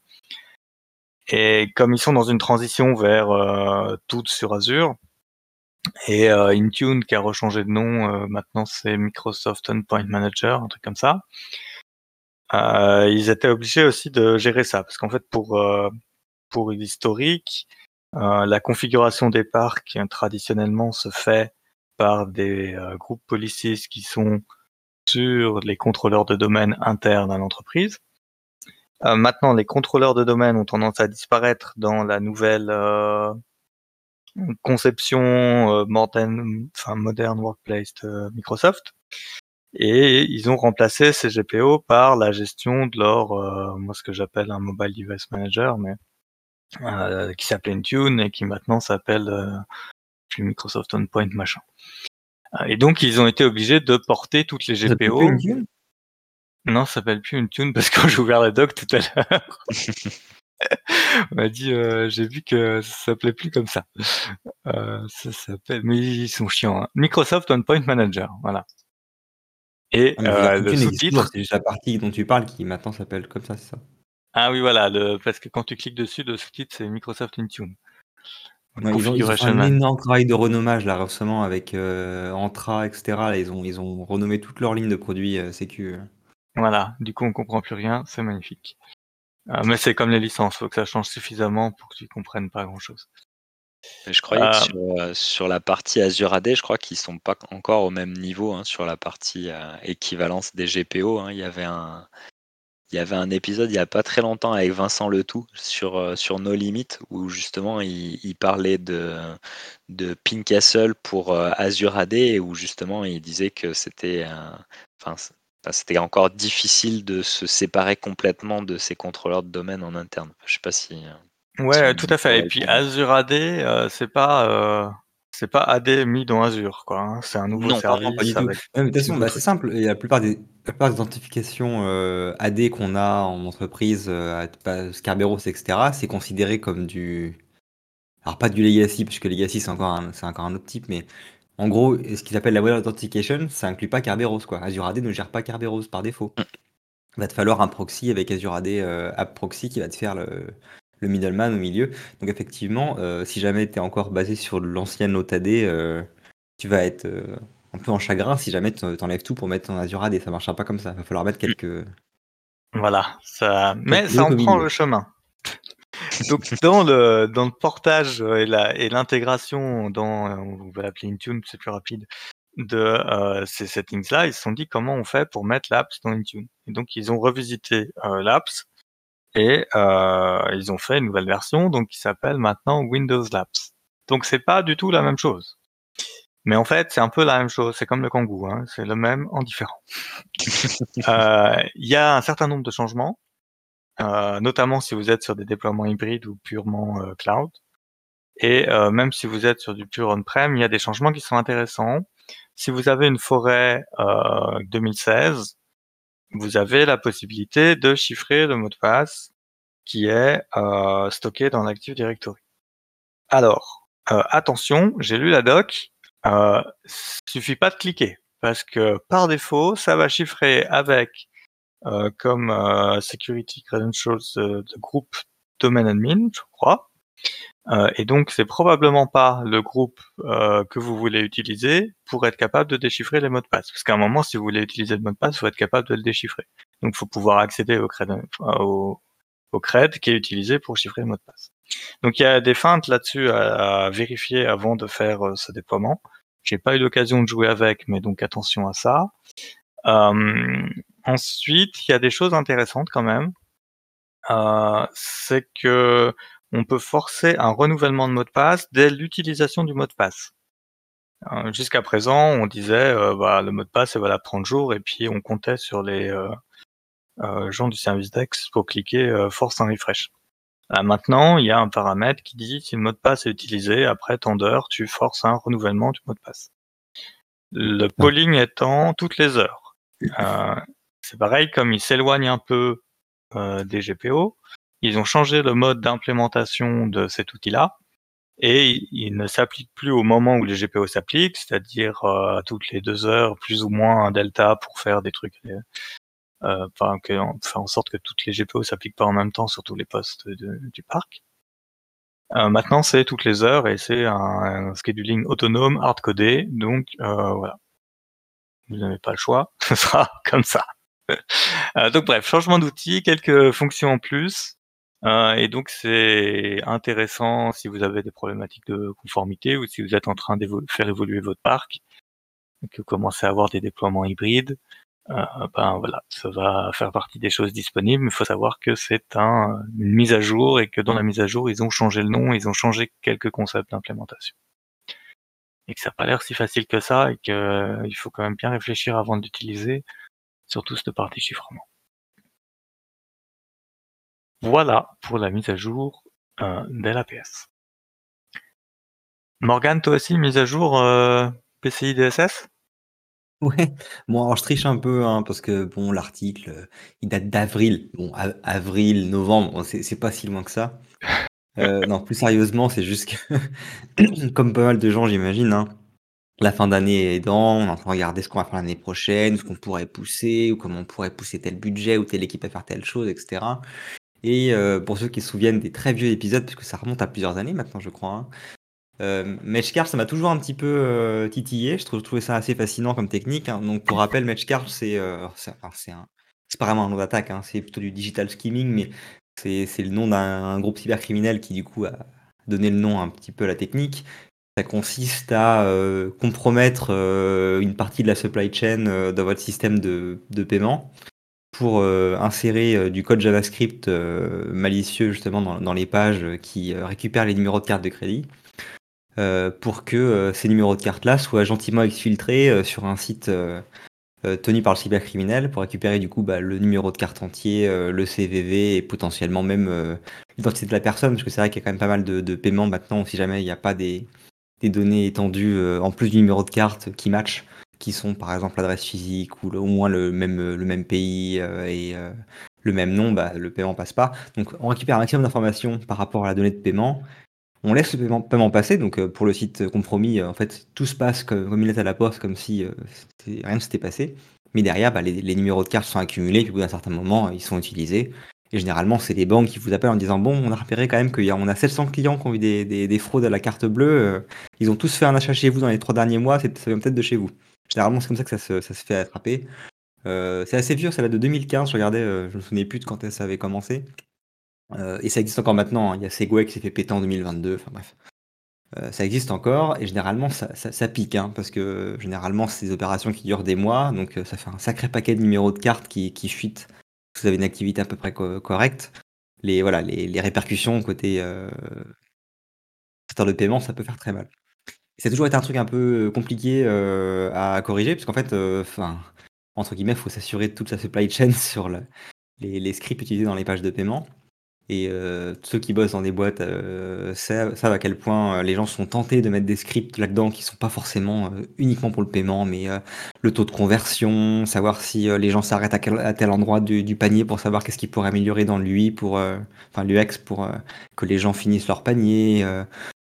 Et comme ils sont dans une transition vers euh, tout sur Azure, et euh, Intune qui a rechangé de nom, euh, maintenant c'est Microsoft Endpoint Manager, un truc comme ça. Euh, ils étaient obligés aussi de gérer ça, parce qu'en fait pour pour l'historique, euh, la configuration des parcs traditionnellement se fait par des euh, groupes policies qui sont sur les contrôleurs de domaine internes à l'entreprise. Euh, maintenant, les contrôleurs de domaine ont tendance à disparaître dans la nouvelle conception enfin modern workplace de Microsoft. Et ils ont remplacé ces GPO par la gestion de leur, moi ce que j'appelle un mobile device manager, mais euh, qui s'appelait Intune et qui maintenant s'appelle euh, Microsoft OnPoint machin. Euh, et donc ils ont été obligés de porter toutes les GPO. non, ça s'appelle plus Intune parce que j'ai ouvert la doc tout à l'heure. On m'a dit, euh, j'ai vu que ça s'appelait plus comme ça. Euh, ça s'appelle, mais ils sont chiants. Hein. Microsoft OnPoint Manager, voilà. Et ah, le sous-titre, c'est la partie dont tu parles qui maintenant s'appelle comme ça, c'est ça? Ah oui, voilà, le, parce que quand tu cliques dessus, le sous-titre, c'est Microsoft Intune. ils, ont, un énorme travail de renommage là récemment avec euh, Entra, etc. ils, ont, ils ont renommé toute leur ligne de produits euh, Sécu. Euh. Voilà, du coup on comprend plus rien, c'est magnifique. mais c'est comme les licences, faut que ça change suffisamment pour que tu comprennes pas grand-chose. Je croyais que sur, la partie Azure AD, je crois qu'ils sont pas encore au même niveau hein, sur la partie équivalence des GPO. Hein. Il y avait un, il y avait un épisode il n'y a pas très longtemps avec Vincent Letout sur, euh, sur No Limit où justement il, parlait de, de Pink Castle pour euh, Azure AD et où justement il disait que c'était enfin, c'était encore difficile de se séparer complètement de ces contrôleurs de domaine en interne. Je sais pas si. Euh, ouais, tout à fait. Et puis Azure AD, c'est pas c'est pas AD mis dans Azure, quoi. Hein. C'est un nouveau service. Non, pas du tout. Bah, c'est simple. la plupart des, la plupart des identifications euh, AD qu'on a en entreprise, euh, Scarberos, etc., c'est considéré comme du. Alors, pas du legacy, puisque legacy, c'est encore, un, encore un autre type, mais en gros, ce qu'ils appellent la Web Authentication, ça inclut pas Kerberos, quoi. Azure AD ne gère pas Kerberos par défaut. Mm. Il va te falloir un proxy avec Azure AD euh, App Proxy qui va te faire le, le middleman au milieu. Donc effectivement, euh, si jamais tu es encore basé sur l'ancienne AD, euh, tu vas être euh, un peu en chagrin si jamais tu enlèves tout pour mettre ton Azure AD. Ça marchera pas comme ça. Il va falloir mettre quelques. Voilà, ça... mais ça en prend le chemin. Donc dans le dans le portage et et l'intégration dans on va l'appeler Intune, c'est plus rapide de ces settings là, ils se sont dit comment on fait pour mettre l'apps dans Intune. Et donc ils ont revisité l'apps et euh, ils ont fait une nouvelle version donc qui s'appelle maintenant Windows Labs. Donc c'est pas du tout la même chose. Mais en fait, c'est un peu la même chose, c'est comme le Kangoo, hein, c'est le même en différent. Euh, il y a un certain nombre de changements, euh, notamment si vous êtes sur des déploiements hybrides ou purement euh, cloud. Et même si vous êtes sur du pur on-prem, il y a des changements qui sont intéressants. Si vous avez une forêt 2016, vous avez la possibilité de chiffrer le mot de passe qui est stocké dans l'Active Directory. Alors, attention, j'ai lu la doc, euh, suffit pas de cliquer parce que par défaut, ça va chiffrer avec euh, comme euh, security credentials de, groupe domain admin, je crois. Euh, et donc, c'est probablement pas le groupe euh, que vous voulez utiliser pour être capable de déchiffrer les mots de passe. Parce qu'à un moment, si vous voulez utiliser le mot de passe, il faut être capable de le déchiffrer. Donc, il faut pouvoir accéder au cred, au, cred qui est utilisé pour chiffrer le mot de passe. Donc il y a des feintes là-dessus à, vérifier avant de faire euh, ce déploiement. J'ai pas eu l'occasion de jouer avec, mais donc attention à ça. Euh, ensuite, il y a des choses intéressantes quand même. Euh, c'est que on peut forcer un renouvellement de mot de passe dès l'utilisation du mot de passe. Euh, jusqu'à présent, on disait euh, bah, le mot de passe est valable 30 jours et puis on comptait sur les euh, gens du service DEX pour cliquer force un refresh. Euh, maintenant, il y a un paramètre qui dit si le mot de passe est utilisé, après tant d'heures, tu forces un renouvellement du mot de passe. Le polling étant toutes les heures. Euh, c'est pareil, comme il s'éloigne un peu euh, des GPO, ils ont changé le mode d'implémentation de cet outil-là et il ne s'applique plus au moment où les GPO s'appliquent, c'est-à-dire à toutes les deux heures, plus ou moins un delta pour faire des trucs euh, enfin, que, faire en sorte que toutes les GPO s'appliquent pas en même temps sur tous les postes du parc. Euh, maintenant, c'est toutes les heures et c'est un, scheduling autonome, hard-codé, donc euh, voilà. Vous n'avez pas le choix, ce sera comme ça. euh, donc bref, changement d'outil, quelques fonctions en plus, euh, et donc c'est intéressant si vous avez des problématiques de conformité ou si vous êtes en train de faire évoluer votre parc, que vous commencez à avoir des déploiements hybrides. Euh, ben voilà, ça va faire partie des choses disponibles. Il faut savoir que c'est un, une mise à jour et que dans la mise à jour, ils ont changé le nom, ils ont changé quelques concepts d'implémentation. Et que ça n'a pas l'air si facile que ça et qu'il euh, faut quand même bien réfléchir avant d'utiliser, surtout cette partie chiffrement. Voilà pour la mise à jour euh, de l'APS. Morgane, toi aussi, mise à jour euh, PCI DSS Ouais, bon alors je triche un peu, hein, parce que bon l'article, euh, il date d'avril. Bon avril, novembre, c'est pas si loin que ça. Euh, non, plus sérieusement, c'est juste que comme pas mal de gens j'imagine, hein, la fin d'année aidant, on est en train de regarder ce qu'on va faire l'année prochaine, ce qu'on pourrait pousser ou comment on pourrait pousser tel budget ou telle équipe à faire telle chose etc. et euh, pour ceux qui se souviennent des très vieux épisodes, puisque ça remonte à plusieurs années maintenant je crois, hein, euh, Matchcard, ça m'a toujours un petit peu euh, titillé. Je trouvais ça assez fascinant comme technique. Hein. Donc, pour rappel, Matchcard, c'est c'est pas vraiment un nom d'attaque, hein. c'est plutôt du digital skimming, mais c'est le nom d'un groupe cybercriminel qui, du coup, a donné le nom un petit peu à la technique. Ça consiste à compromettre une partie de la supply chain dans votre système de, de paiement pour insérer du code JavaScript malicieux justement dans, les pages qui récupèrent les numéros de carte de crédit euh, pour que euh, ces numéros de carte-là soient gentiment exfiltrés euh, sur un site tenu par le cybercriminel pour récupérer du coup bah, le numéro de carte entier, le CVV et potentiellement même l'identité de la personne, parce que c'est vrai qu'il y a quand même pas mal de, paiements maintenant, si jamais il n'y a pas des, données étendues en plus du numéro de carte qui matchent, qui sont par exemple l'adresse physique ou au moins le même, le même pays et le même nom, bah, le paiement passe pas. Donc on récupère un maximum d'informations par rapport à la donnée de paiement on laisse le paiement, passer, donc euh, pour le site compromis, euh, en fait, tout se passe comme, il est à la poste, comme si euh, rien ne s'était passé. Mais derrière, bah, les, numéros de carte sont accumulés, puis au bout d'un certain moment, ils sont utilisés. Et généralement, c'est les banques qui vous appellent en disant Bon, on a repéré quand même qu'on a 700 clients qui ont eu des, fraudes à la carte bleue. ils ont tous fait un achat chez vous dans les trois derniers mois, ça vient peut-être de chez vous. Généralement, c'est comme ça que ça se, fait attraper. c'est assez vieux, ça va de 2015. Je regardais, je me souvenais plus de quand ça avait commencé. Euh, et ça existe encore maintenant. Hein. Il y a Segway qui s'est fait péter en 2022. Enfin bref. Euh, ça existe encore et généralement ça, pique hein, parce que généralement c'est des opérations qui durent des mois donc euh, ça fait un sacré paquet de numéros de cartes qui, qui fuitent vous avez une activité à peu près correcte. Les, voilà, les, répercussions côté secteur de paiement ça peut faire très mal. Ça a toujours été un truc un peu compliqué à corriger, parce qu'en fait, enfin, entre guillemets, il faut s'assurer de toute la supply chain sur les, les, scripts utilisés dans les pages de paiement. Et euh, ceux qui bossent dans des boîtes euh, savent, à quel point euh, les gens sont tentés de mettre des scripts là-dedans qui sont pas forcément uniquement pour le paiement, mais le taux de conversion, savoir si les gens s'arrêtent à, tel endroit du, panier pour savoir qu'est-ce qu'ils pourraient améliorer dans l'UI pour, enfin l'UX pour que les gens finissent leur panier,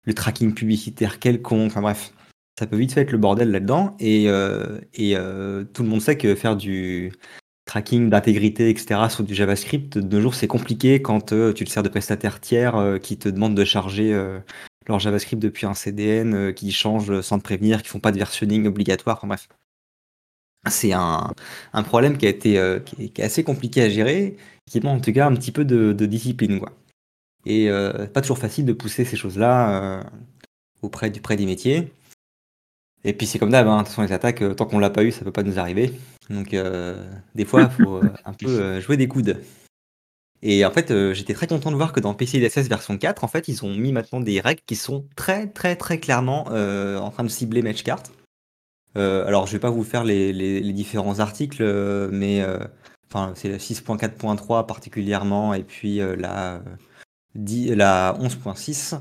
le tracking publicitaire quelconque, enfin bref, ça peut vite fait être le bordel là-dedans. Et, et tout le monde sait que faire du tracking d'intégrité, etc. sur du JavaScript, de nos jours, c'est compliqué quand euh, tu te sers de prestataires tiers euh, qui te demandent de charger euh, leur JavaScript depuis un CDN, qui changent sans te prévenir, qui font pas de versionning obligatoire. Enfin bref. C'est un, problème qui a été qui est, assez compliqué à gérer, qui demande en tout cas un petit peu de, discipline. Quoi. Et pas toujours facile de pousser ces choses-là auprès, du, près des métiers. Et puis c'est comme d'hab, hein, de toute façon les attaques, tant qu'on l'a pas eu, ça peut pas nous arriver. Donc euh, des fois, il faut euh, un peu euh, jouer des coudes. Et en fait, j'étais très content de voir que dans PCI-DSS version 4, en fait, ils ont mis maintenant des règles qui sont très très très clairement en train de cibler Matchcart. alors, je vais pas vous faire les, différents articles, mais enfin, c'est la 6.4.3 particulièrement, et puis la, la 11.6.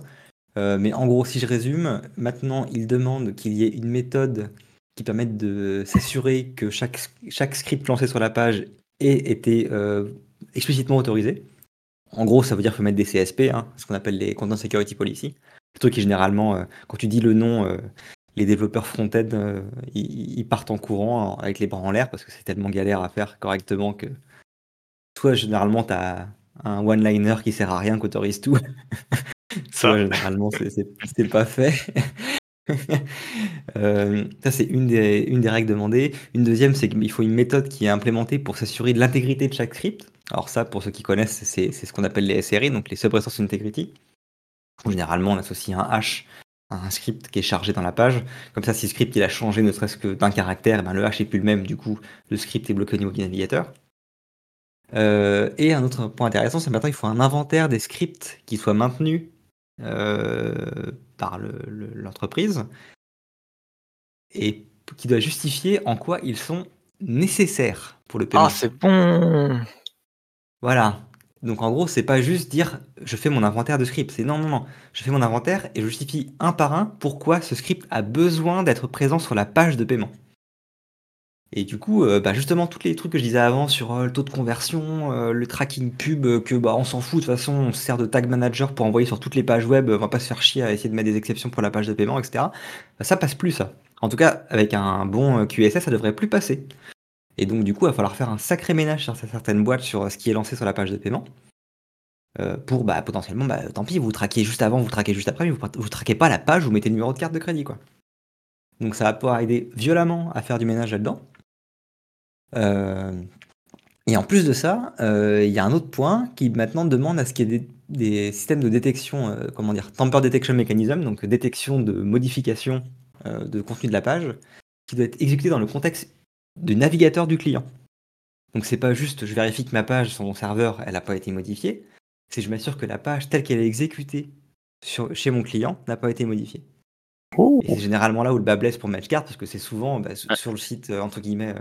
mais en gros, si je résume, maintenant, ils demandent qu'il y ait une méthode qui permettent de s'assurer que chaque, chaque script lancé sur la page ait été euh, explicitement autorisé. En gros, ça veut dire qu'il faut mettre des CSP, hein, ce qu'on appelle les Content Security Policy. Le truc qui généralement, euh, quand tu dis le nom, euh, les développeurs front-end, ils, partent en courant avec les bras en l'air parce que c'est tellement galère à faire correctement que toi, généralement, tu as un one-liner qui sert à rien qu'autorise tout. Ça, généralement, c'est pas fait. Euh, ça, c'est une des, une des règles demandées. Une deuxième, c'est qu'il faut une méthode qui est implémentée pour s'assurer de l'intégrité de chaque script. Alors ça, pour ceux qui connaissent, c'est ce qu'on appelle les SRI, donc les Sub-Resource Integrity. Généralement, on associe un hash à un script qui est chargé dans la page. Comme ça, si le script il a changé ne serait-ce que d'un caractère, eh ben, le hash est plus le même, du coup, le script est bloqué au niveau du navigateur. Euh, et un autre point intéressant, c'est maintenant il faut un inventaire des scripts qui soient maintenus euh, par l'entreprise et qui doit justifier en quoi ils sont nécessaires pour le paiement. Ah, c'est bon Voilà. Donc en gros, c'est pas juste dire je fais mon inventaire de scripts. C'est non, non, non. Je fais mon inventaire et je justifie un par un pourquoi ce script a besoin d'être présent sur la page de paiement. Et du coup, euh, bah justement, tous les trucs que je disais avant sur euh, le taux de conversion, euh, le tracking pub, que bah on s'en fout, de toute façon, on se sert de tag manager pour envoyer sur toutes les pages web, on va pas se faire chier à essayer de mettre des exceptions pour la page de paiement, etc. Bah, ça passe plus, ça. En tout cas, avec un bon QSS, ça devrait plus passer. Et donc, du coup, il va falloir faire un sacré ménage sur certaines boîtes sur ce qui est lancé sur la page de paiement. pour bah, potentiellement, bah, tant pis, vous traquez juste avant, vous traquez juste après, mais vous, vous traquez pas la page, vous mettez le numéro de carte de crédit, quoi. Donc ça va pouvoir aider violemment à faire du ménage là-dedans. Euh, et en plus de ça, euh, il y a un autre point qui maintenant demande à ce qu'il y ait des, systèmes de détection, euh, comment dire, tamper detection mechanism, donc détection de modification de contenu de la page, qui doit être exécuté dans le contexte du navigateur du client. Donc c'est pas juste je vérifie que ma page sur mon serveur, elle n'a pas été modifiée, c'est je m'assure que la page telle qu'elle est exécutée sur, chez mon client n'a pas été modifiée. Oh. Et c'est généralement là où le bas blesse pour Matchcard, parce que c'est souvent bah, sur le site, entre guillemets,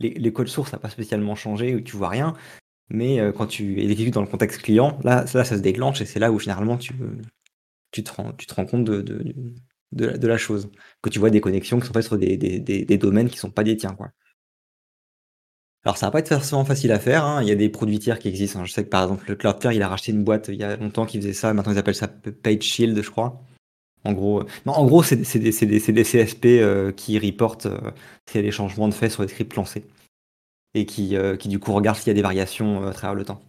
les, codes sources n'ont pas spécialement changé, ou tu vois rien. Mais euh, quand tu exécutes dans le contexte client, là, ça, se déclenche et c'est là où généralement tu, tu, te, rends, compte de, la, chose. Que tu vois des connexions qui sont faites sur des, domaines qui ne sont pas des tiens. Quoi. Alors ça va pas être forcément facile à faire, hein. il y a des produits tiers qui existent. Hein. Je sais que par exemple le Cloudflare il a racheté une boîte il y a longtemps qui faisait ça, maintenant ils appellent ça Page Shield je crois. En gros, euh, non, en gros, c'est des, des, CSP euh, qui reportent euh, s'il y a des changements de fait sur les scripts lancés et qui, qui du coup regardent s'il y a des variations à travers le temps.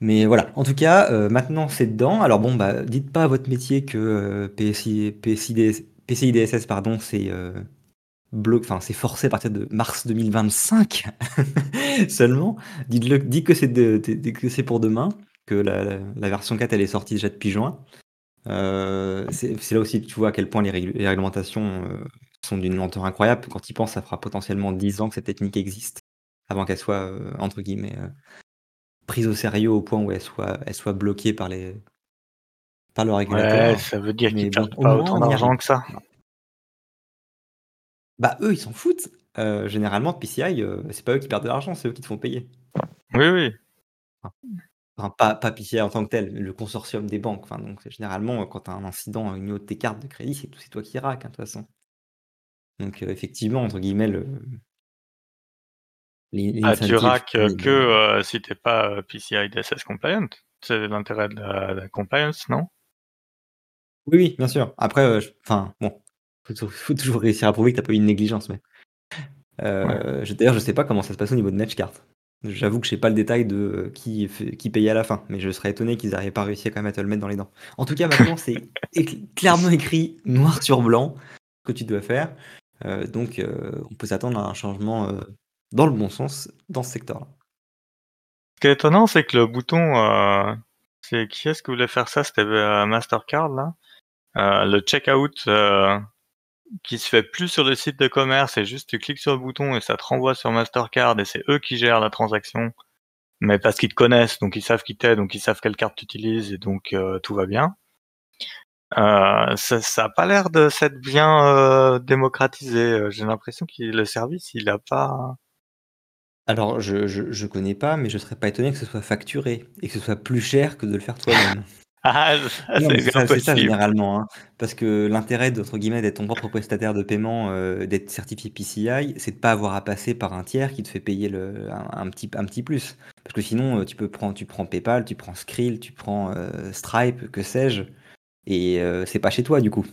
Mais voilà, en tout cas, maintenant c'est dedans. Alors bon, bah, dites pas à votre métier que PSI, PCI, DSS, pardon, c'est forcé à partir de mars 2025 seulement. Dites-le, dites que c'est pour demain, que la, la, version 4 elle est sortie déjà depuis juin. Euh, c'est là aussi que tu vois à quel point les, réglementations euh, sont d'une lenteur incroyable. Quand ils pensent, ça fera potentiellement 10 ans que cette technique existe avant qu'elle soit, euh, entre guillemets, prise au sérieux au point où elle soit, elle soit bloquée par, les, par le régulateur. Ouais, ça veut dire qu'ils perdent pas autant d'argent que ça. Bah, eux, ils s'en foutent. Heu, généralement PCI, heu, c'est pas eux qui perdent de l'argent, c'est eux qui te font payer. Oui, oui. Enfin, pas pas PCI en tant que tel, le consortium des banques. Enfin, donc généralement, quand tu as un incident au niveau de tes cartes de crédit, c'est c'est toi qui raques, hein, de toute façon. Donc heu, effectivement, entre guillemets, le les Ah, tu l'incentive les que, heu, si tu es pas, heu, PCI DSS compliant. C'est l'intérêt de la la compliance, non? Oui, oui, bien sûr. Après, heu, j enfin, bon, faut tou faut toujours réussir à prouver que tu as pas eu une négligence, mais Ouais. heu, je d'ailleurs, je sais pas comment ça se passe au niveau de Matchcard. J'avoue que j'ai pas le détail de, heu, qui fait qui payait à la fin, mais je serais étonné qu'ils arrivaient pas réussi à quand même à te le mettre dans les dents. En tout cas, maintenant, c'est clairement écrit noir sur blanc ce que tu dois faire, heu, donc heu, on peut s'attendre à un changement, dans le bon sens dans ce secteur-là. Ce qui est étonnant, c'est que le bouton, c'est qui est-ce qui voulait faire ça? C'était, Mastercard là? Le checkout, heu, qui se fait plus sur le site de commerce et juste tu cliques sur le bouton et ça te renvoie sur Mastercard et c'est eux qui gèrent la transaction. Mais parce qu'ils te connaissent, donc ils savent qui tu es, donc ils savent quelle carte tu utilises et donc heu, tout va bien. Heu, ça ça a pas l'air de s'être bien, heu, démocratisé, j'ai l'impression qu'il le service, il a pas Alors je je je connais pas, mais je serais pas étonné que ce soit facturé et que ce soit plus cher que de le faire toi-même. ah ça Non, mais c'est c'est bien ça c'est ça possible. généralement, hein, parce que l'intérêt entre guillemets «d'être ton propre prestataire de paiement», heu, d'être certifié PCI, c'est de pas avoir à passer par un tiers qui te fait payer le un un petit un petit plus. Parce que sinon, heu, tu peux prendre tu prends PayPal, tu prends Skrill, tu prends, heu, Stripe, que sais-je et heu, c'est pas chez toi du coup.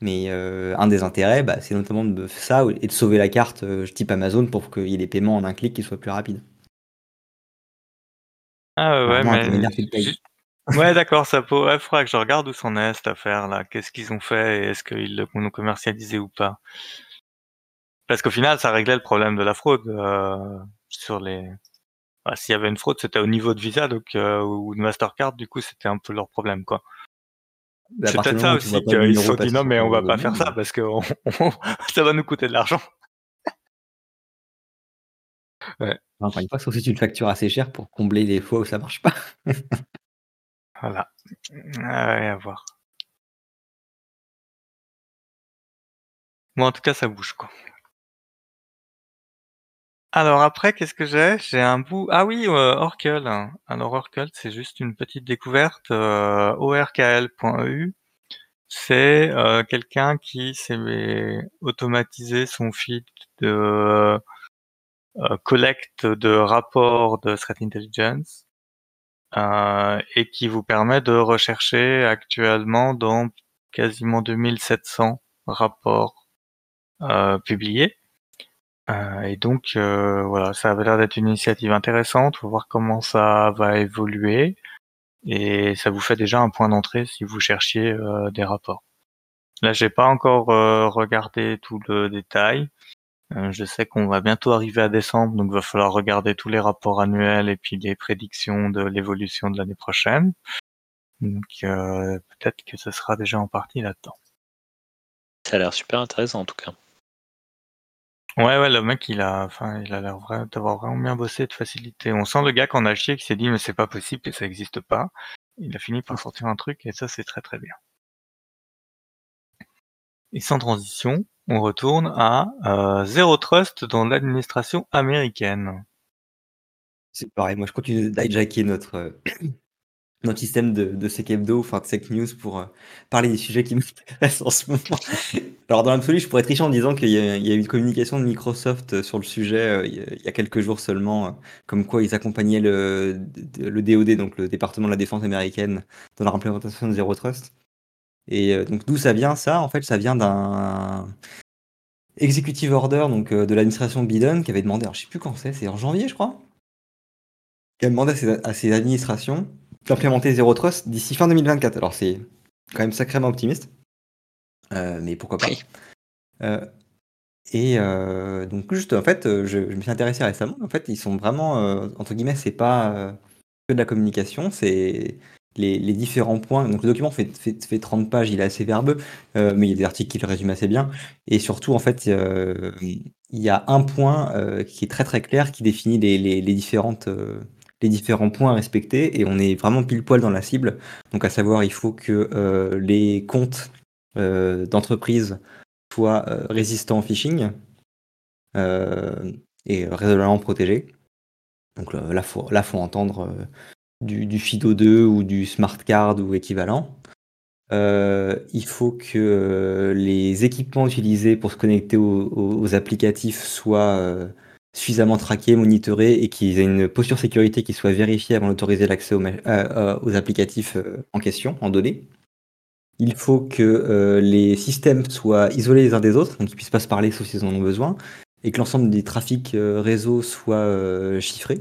Mais heu, un des intérêts, bah, c'est notamment de ça et de sauver la carte, heu, type Amazon pour qu'il y ait des paiements en un clic qui soient plus rapides. Ah ouais, mais ouais d'accord, ça peut ouais, faudra que je regarde où c'en est cette affaire-là. Qu'est-ce qu'ils ont fait et est-ce qu'ils le l'ont commercialisé ou pas? Parce qu'au final, ça réglait le problème de la fraude, heu, sur les bah, s'il y avait une fraude, c'était au niveau de Visa donc heu, ou de Mastercard, du coup, c'était un peu leur problème, quoi. Bah, à C'est peut-être ça aussi qu'ils se sont dit: «Non, mais on va pas faire ça parce que on on ça va nous coûter de l'argent». Ouais, Encore une fois, tu le factures assez cher pour combler les fois où ça marche pas. voilà. Ah ouais, à voir. Bon, en tout cas, ça bouge, quoi. Alors après, qu'est-ce que j'ai? J'ai un bout ah oui, heu, Orkle. Alors Orkle, c'est juste une petite découverte, heu, orkl.eu. C'est, heu, quelqu'un qui s'est automatisé son feed de, collecte de rapports de threat intelligence, et qui vous permet de rechercher actuellement dans quasiment 2 700 rapports, heu, publiés. Heu et donc voilà, ça avait l'air d'être une initiative intéressante. Faut voir comment ça va évoluer et ça vous fait déjà un point d'entrée si vous cherchiez, des rapports. Là, j'ai pas encore, regardé tout le détail. Heu, je sais qu'on va bientôt arriver à décembre, donc va falloir regarder tous les rapports annuels et puis les prédictions de l'évolution de l'année prochaine. Donc heu, peut-être que ce sera déjà en partie là-dedans. Ça a l'air super intéressant en tout cas. Ouais, ouais, le mec, il a enfin, il a l'air vrai d'avoir vraiment bien bossé, de faciliter. On sent le gars qui en a chié, qui s'est dit: «Mais c'est pas possible que ça existe pas». Il a fini par sortir un truc et ça, c'est très, très bien. Et sans transition, on retourne à, heu, Zero Trust dans l'administration américaine. C'est pareil, moi je continue d'hijacker notre, heu, notre système de de Sec Hebdo, enfin de Sec News pour, heu, parler des sujets qui m'intéressent en ce moment. Alors dans l'absolu, je pourrais tricher en disant qu'il y a eu une communication de Microsoft, sur le sujet, il y a quelques jours seulement, comme quoi ils accompagnaient le DoD, donc le département de la défense américaine, dans leur implémentation de Zero Trust et heu, donc d'où ça vient ça? En fait, ça vient d'un executive order donc heu, de l'administration Biden qui avait demandé alors je sais plus quand c'est, c'est en janvier je crois? Qui a demandé à ses à ses administrations d'implémenter Zero Trust d'ici fin 2024. Alors c'est quand même sacrément optimiste, heu, mais pourquoi pas? Oui. Et donc juste en fait, je je me suis intéressé récemment, en fait, ils sont vraiment, entre guillemets, c'est pas, que de la communication, c'est les différents points donc le document fait fait fait 30 pages, il est assez verbeux, heu, mais il y a des articles qui le résument assez bien et surtout en fait, heu, il y a un point, heu, qui est très, très clair qui définit les différents points à respecter et on est vraiment pile poil dans la cible. Donc à savoir, il faut que, les comptes, d'entreprise soit résistant au phishing et raisonnablement protégé. Donc là, là, faut entendre du, du FIDO2 ou du smart card ou équivalent. Euh, il faut que euh, les équipements utilisés pour se connecter aux, applicatifs soient euh, suffisamment traqués, monitorés et qu'ils aient une posture sécurité qui soit vérifiée avant d'autoriser l'accès aux, applicatifs en question, en données. Il faut que les systèmes soient isolés les uns des autres, donc qu'ils puissent pas se parler sauf s'ils en ont besoin, et que l'ensemble des trafics réseau soit chiffré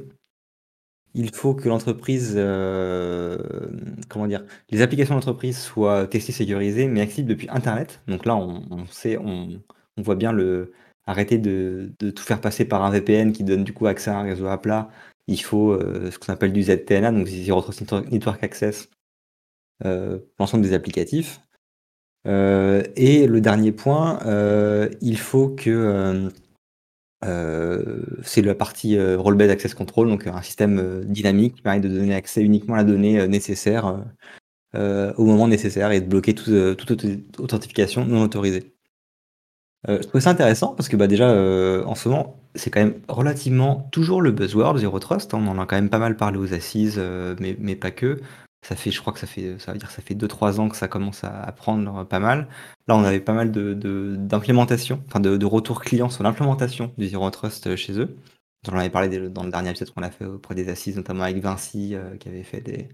il faut que l'entreprise, euh, comment dire, les applications d'entreprise soient testées, sécurisées, mais accessibles depuis Internet. Donc là, on, sait, on, voit bien le arrêter de, tout faire passer par un VPN qui donne du coup accès à un réseau à plat. Il faut euh, ce qu'on appelle du ZTNA, donc Zero Trust Network Access, euh, l'ensemble des applicatifs. et le dernier point, il faut que euh, c'est la partie euh, Role-Based Access Control, donc un système euh, dynamique qui permet de donner accès uniquement à la donnée nécessaire au moment nécessaire et de bloquer toute authentification non autorisée. je trouve ça intéressant parce que bah, déjà, en ce moment, c'est quand même relativement toujours le buzzword Zero Trust. Hein. on en a quand même pas mal parlé aux assises, mais pas que. Ça fait, je crois que ça fait, ça veut dire ça fait 2-3 ans que ça commence à, prendre pas mal. Là, on avait pas mal de, d'implémentation, enfin de, de retours clients sur l'implémentation du Zero Trust chez eux. On en avait parlé dans le dernier épisode qu'on a fait auprès des assises, notamment avec Vinci, euh, qui avait fait des,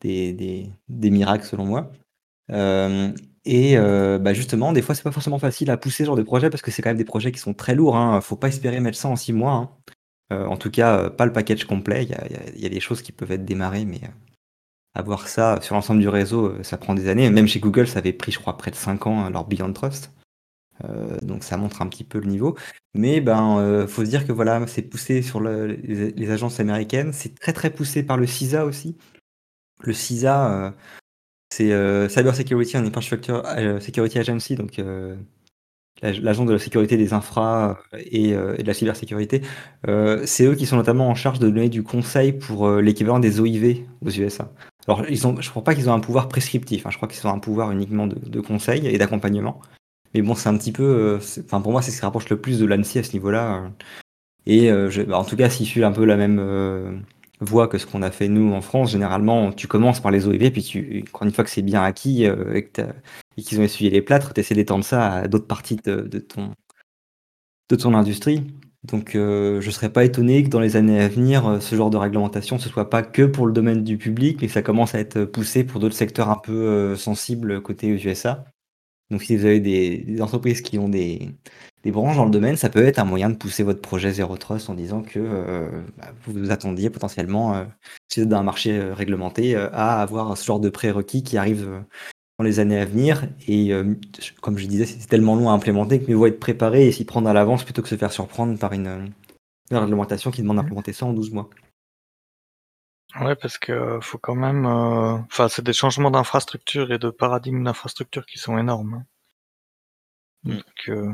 des, des, miracles selon moi. Euh, et euh, bah justement, des fois, c'est pas forcément facile à pousser ce genre de projet parce que c'est quand même des projets qui sont très lourds. Hein. Faut pas espérer mettre ça en 6 mois. Hein. en tout cas, pas le package complet. Il y a, y a, des choses qui peuvent être démarrées, mais avoir ça sur l'ensemble du réseau, euh, ça prend des années. Même chez Google, ça avait pris, je crois, près de 5 ans, hein, leur Beyond Trust. Euh, donc ça montre un petit peu le niveau. Mais ben, euh, faut se dire que voilà, c'est poussé sur les, agences américaines. C'est très très poussé par le CISA aussi. Le CISA, c'est Cyber Security and Infrastructure Security Agency, donc l'agence de la sécurité des infras et, de la cybersécurité. c'est eux qui sont notamment en charge de donner du conseil pour l'équivalent des OIV aux USA. Alors, ils ont, je ne crois pas qu'ils ont un pouvoir prescriptif. Hein. je crois qu'ils ont un pouvoir uniquement de, conseil et d'accompagnement. Mais bon, c'est un petit peu. Euh, enfin, pour moi, c'est ce qui rapproche le plus de l'ANSI à ce niveau-là. Euh. Et euh, bah, en tout cas, s'ils suivent un peu la même voie que ce qu'on a fait nous en France, généralement, tu commences par les OIV, puis tu, une fois que c'est bien acquis et qu'ils ont essuyé les plâtres, tu essaies d'étendre ça à d'autres parties de, ton, de ton industrie. Donc euh, je ne serais pas étonné que dans les années à venir, euh, ce genre de réglementation, ce soit pas que pour le domaine du public, mais que ça commence à être poussé pour d'autres secteurs un peu euh, sensibles côté USA. Donc si vous avez des, entreprises qui ont des, branches dans le domaine, ça peut être un moyen de pousser votre projet Zero Trust en disant que bah, vous vous attendiez potentiellement, si vous êtes dans un marché réglementé, à avoir ce genre de prérequis qui arrivent dans les années à venir. Et euh, comme je disais, c'est tellement long à implémenter que mieux vaut être préparé et s'y prendre à l'avance plutôt que se faire surprendre par une, réglementation qui demande d'implémenter ça en 12 mois. Ouais, parce que faut quand même. Euh, enfin, c'est des changements d'infrastructure et de paradigme d'infrastructure qui sont énormes. Hein. Mm. Donc, euh,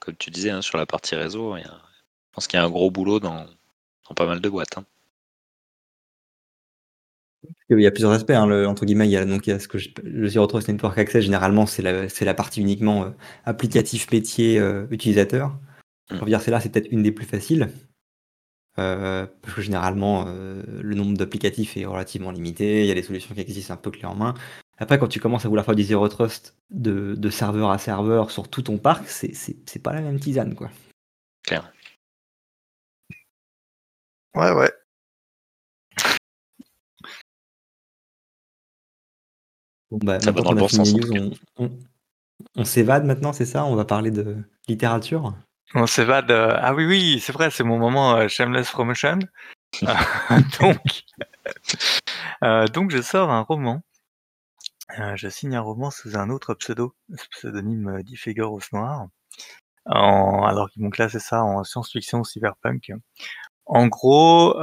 Comme tu disais, hein, sur la partie réseau, je pense qu'il y a un gros boulot dans, pas mal de boîtes. Hein. Il y a plusieurs aspects, hein, le, entre guillemets, il y a, donc il y a ce que je, le Zero Trust Network Access, généralement, c'est la, c'est la partie uniquement euh, applicatif métier euh, utilisateur. Mmh. On va dire, c'est là, c'est peut-être une des plus faciles. Euh, parce que généralement, le nombre d'applicatifs est relativement limité, il y a des solutions qui existent un peu clés en main. Après, quand tu commences à vouloir faire du Zero Trust de, de serveur à serveur sur tout ton parc, c'est, c'est, c'est pas la même tisane, quoi. Claire. Ouais, ouais. Bah, on, s'évade maintenant, c'est ça? On va parler de littérature? On s'évade. Euh, ah oui, oui, c'est vrai, c'est mon moment euh, shameless promotion. donc, euh, donc, je sors un roman. je signe un roman sous un autre pseudo, pseudonyme d'Ifigure Noir. En, alors qu'ils m'ont classé ça en science-fiction cyberpunk. En gros,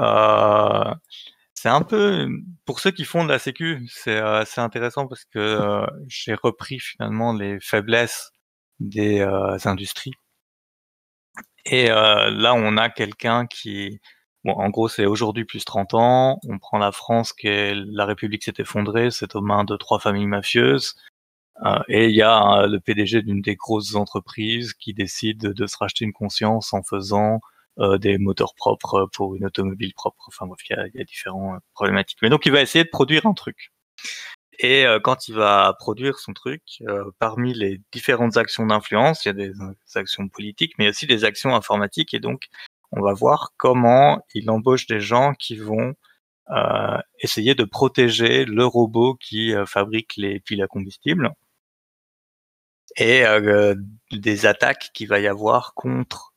c'est un peu pour ceux qui font de la sécu, c'est euh, intéressant parce que euh, j'ai repris finalement les faiblesses des euh, industries. Et là, on a quelqu'un qui, en gros, c'est aujourd'hui plus 30 ans. On prend la France, qui la République s'est effondrée, c'est aux mains de trois familles mafieuses. Et il y a le PDG d'une des grosses entreprises qui décide de se racheter une conscience en faisant des moteurs propres pour une automobile propre. Enfin bref, il y a, il y a différentes problématiques. Mais donc il va essayer de produire un truc. Et euh, quand il va produire son truc, euh, parmi les différentes actions d'influence, il y a des, actions politiques, mais aussi des actions informatiques. Et donc, on va voir comment il embauche des gens qui vont euh, essayer de protéger le robot qui fabrique les piles à combustible et des attaques qu'il va y avoir contre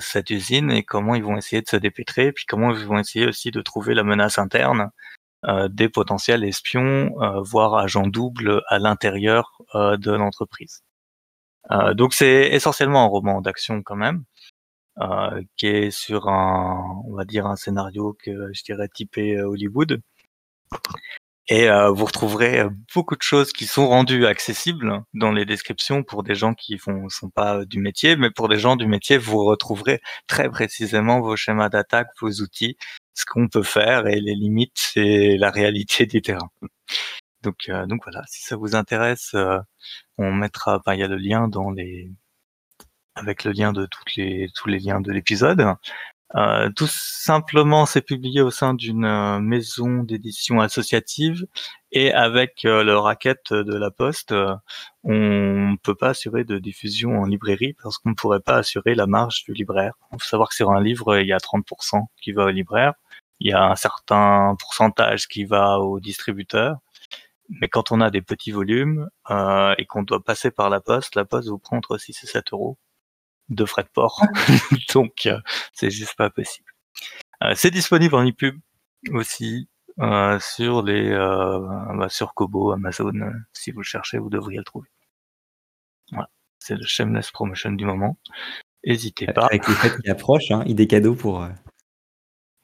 cette usine et comment ils vont essayer de se dépêtrer, puis comment ils vont essayer aussi de trouver la menace interne euh, des potentiels espions, euh, voire agents doubles à l'intérieur euh, de l'entreprise. donc c'est essentiellement un roman d'action quand même, qui est sur un, on va dire un scénario que je dirais typé Hollywood. Et vous retrouverez beaucoup de choses qui sont rendues accessibles dans les descriptions pour des gens qui font sont pas du métier, mais pour des gens du métier, vous retrouverez très précisément vos schémas d'attaque, vos outils, ce qu'on peut faire et les limites, c'est la réalité du terrain. Donc, euh, donc voilà, si ça vous intéresse, euh, on mettra, il y a le lien dans les, avec le lien de toutes les, tous les liens de l'épisode. Euh, tout simplement, c'est publié au sein d'une euh, maison d'édition associative et avec euh, le racket de la Poste, on ne peut pas assurer de diffusion en librairie parce qu'on ne pourrait pas assurer la marge du libraire. Il faut savoir que sur un livre, il y a 30% qui va au libraire, il y a un certain pourcentage qui va au distributeur. Mais quand on a des petits volumes et qu'on doit passer par la poste, la poste vous prend entre 6 et 7 euros de frais de port. Donc, euh, c'est juste pas possible. Euh, c'est disponible en e-pub aussi euh, sur les bah, sur Kobo, Amazon. si vous le cherchez, vous devriez le trouver. Voilà. C'est le shameless promotion du moment. N'hésitez pas. Avec les fêtes qui approchent, hein, idée cadeau pour.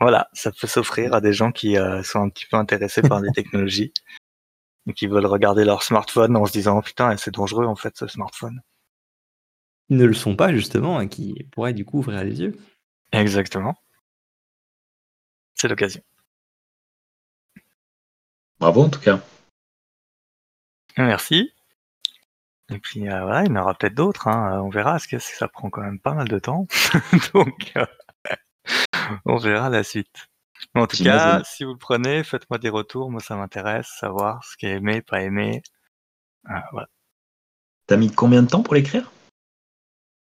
Voilà, ça peut s'offrir à des gens qui sont un petit peu intéressés par les technologies et qui veulent regarder leur smartphone en se disant oh, putain c'est dangereux en fait ce smartphone ne le sont pas justement et qui pourraient du coup ouvrir les yeux. Exactement. C'est l'occasion. Bravo en tout cas. Merci. Et puis euh, voilà, il y en aura peut-être d'autres. Hein. On verra, parce que ça prend quand même pas mal de temps. Donc, euh, on verra la suite. en tout cas, si vous le prenez, faites-moi des retours. Moi, ça m'intéresse, savoir ce qui est aimé, pas aimé. Euh, voilà. T'as mis combien de temps pour l'écrire?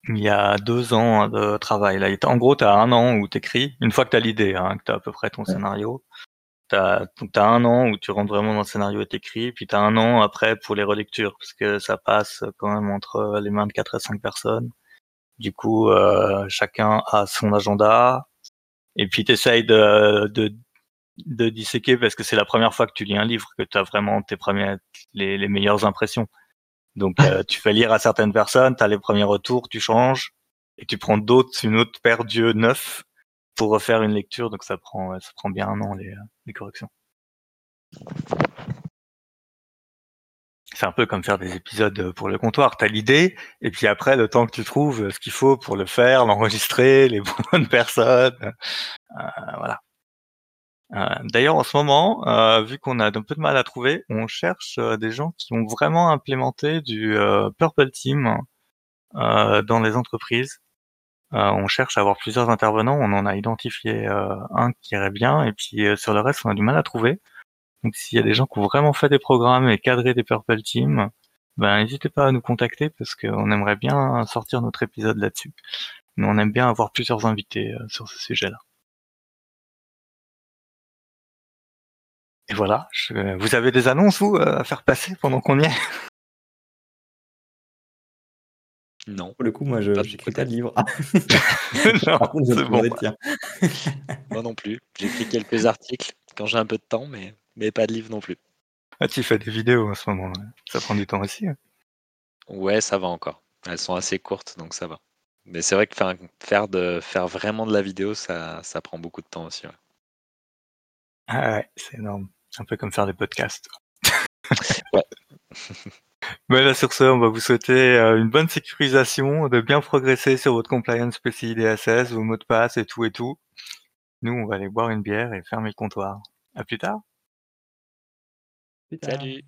Il y a deux ans de travail. Là, en gros, tu as un an où tu écris, une fois que tu as l'idée, hein, que tu as à peu près ton scénario. Tu as, un an où tu rentres vraiment dans le scénario et t'écris, puis tu as un an après pour les relectures, parce que ça passe quand même entre les mains de 4 à 5 personnes. Du coup, euh, chacun a son agenda, et puis tu essayes de, de, de disséquer, parce que c'est la première fois que tu lis un livre, que tu as vraiment tes premières, les, les meilleures impressions. Donc euh, tu fais lire à certaines personnes, tu as les premiers retours, tu changes et tu prends d'autres, une autre paire d'yeux neufs pour refaire une lecture. Donc ça prend, bien un an les, les corrections. C'est un peu comme faire des épisodes pour le comptoir. Tu as l'idée, et puis après, le temps que tu trouves ce qu'il faut pour le faire, l'enregistrer, les bonnes personnes, euh, voilà. Euh, d'ailleurs, en ce moment, euh, vu qu'on a un peu de mal à trouver, on cherche euh, des gens qui ont vraiment implémenté du Purple Team dans les entreprises. on cherche à avoir plusieurs intervenants. On en a identifié un qui irait bien, et puis sur le reste, on a du mal à trouver. Donc, s'il y a des gens qui ont vraiment fait des programmes et cadré des Purple Team, ben n'hésitez pas à nous contacter parce qu'on aimerait bien sortir notre épisode là-dessus. Mais on aime bien avoir plusieurs invités sur ce sujet-là. Et voilà, vous avez des annonces, vous, euh, à faire passer pendant qu'on y est? Non. Pour le coup, moi, j'écris pas de livre. moi non plus. J'écris quelques articles quand j'ai un peu de temps, mais, mais pas de livre non plus. Ah, tu fais des vidéos en ce moment. Ça prend du temps aussi. Hein. Ouais, ça va encore. Elles sont assez courtes, donc ça va. Mais c'est vrai que faire, faire, de, faire vraiment de la vidéo, ça, ça prend beaucoup de temps aussi. Ah ouais, c'est énorme. C'est un peu comme faire des podcasts. ouais. Mais là, sur ce, on va vous souhaiter euh, une bonne sécurisation, de bien progresser sur votre compliance PCI DSS, vos mots de passe et tout et tout. Nous, on va aller boire une bière et fermer le comptoir. À plus tard. Salut.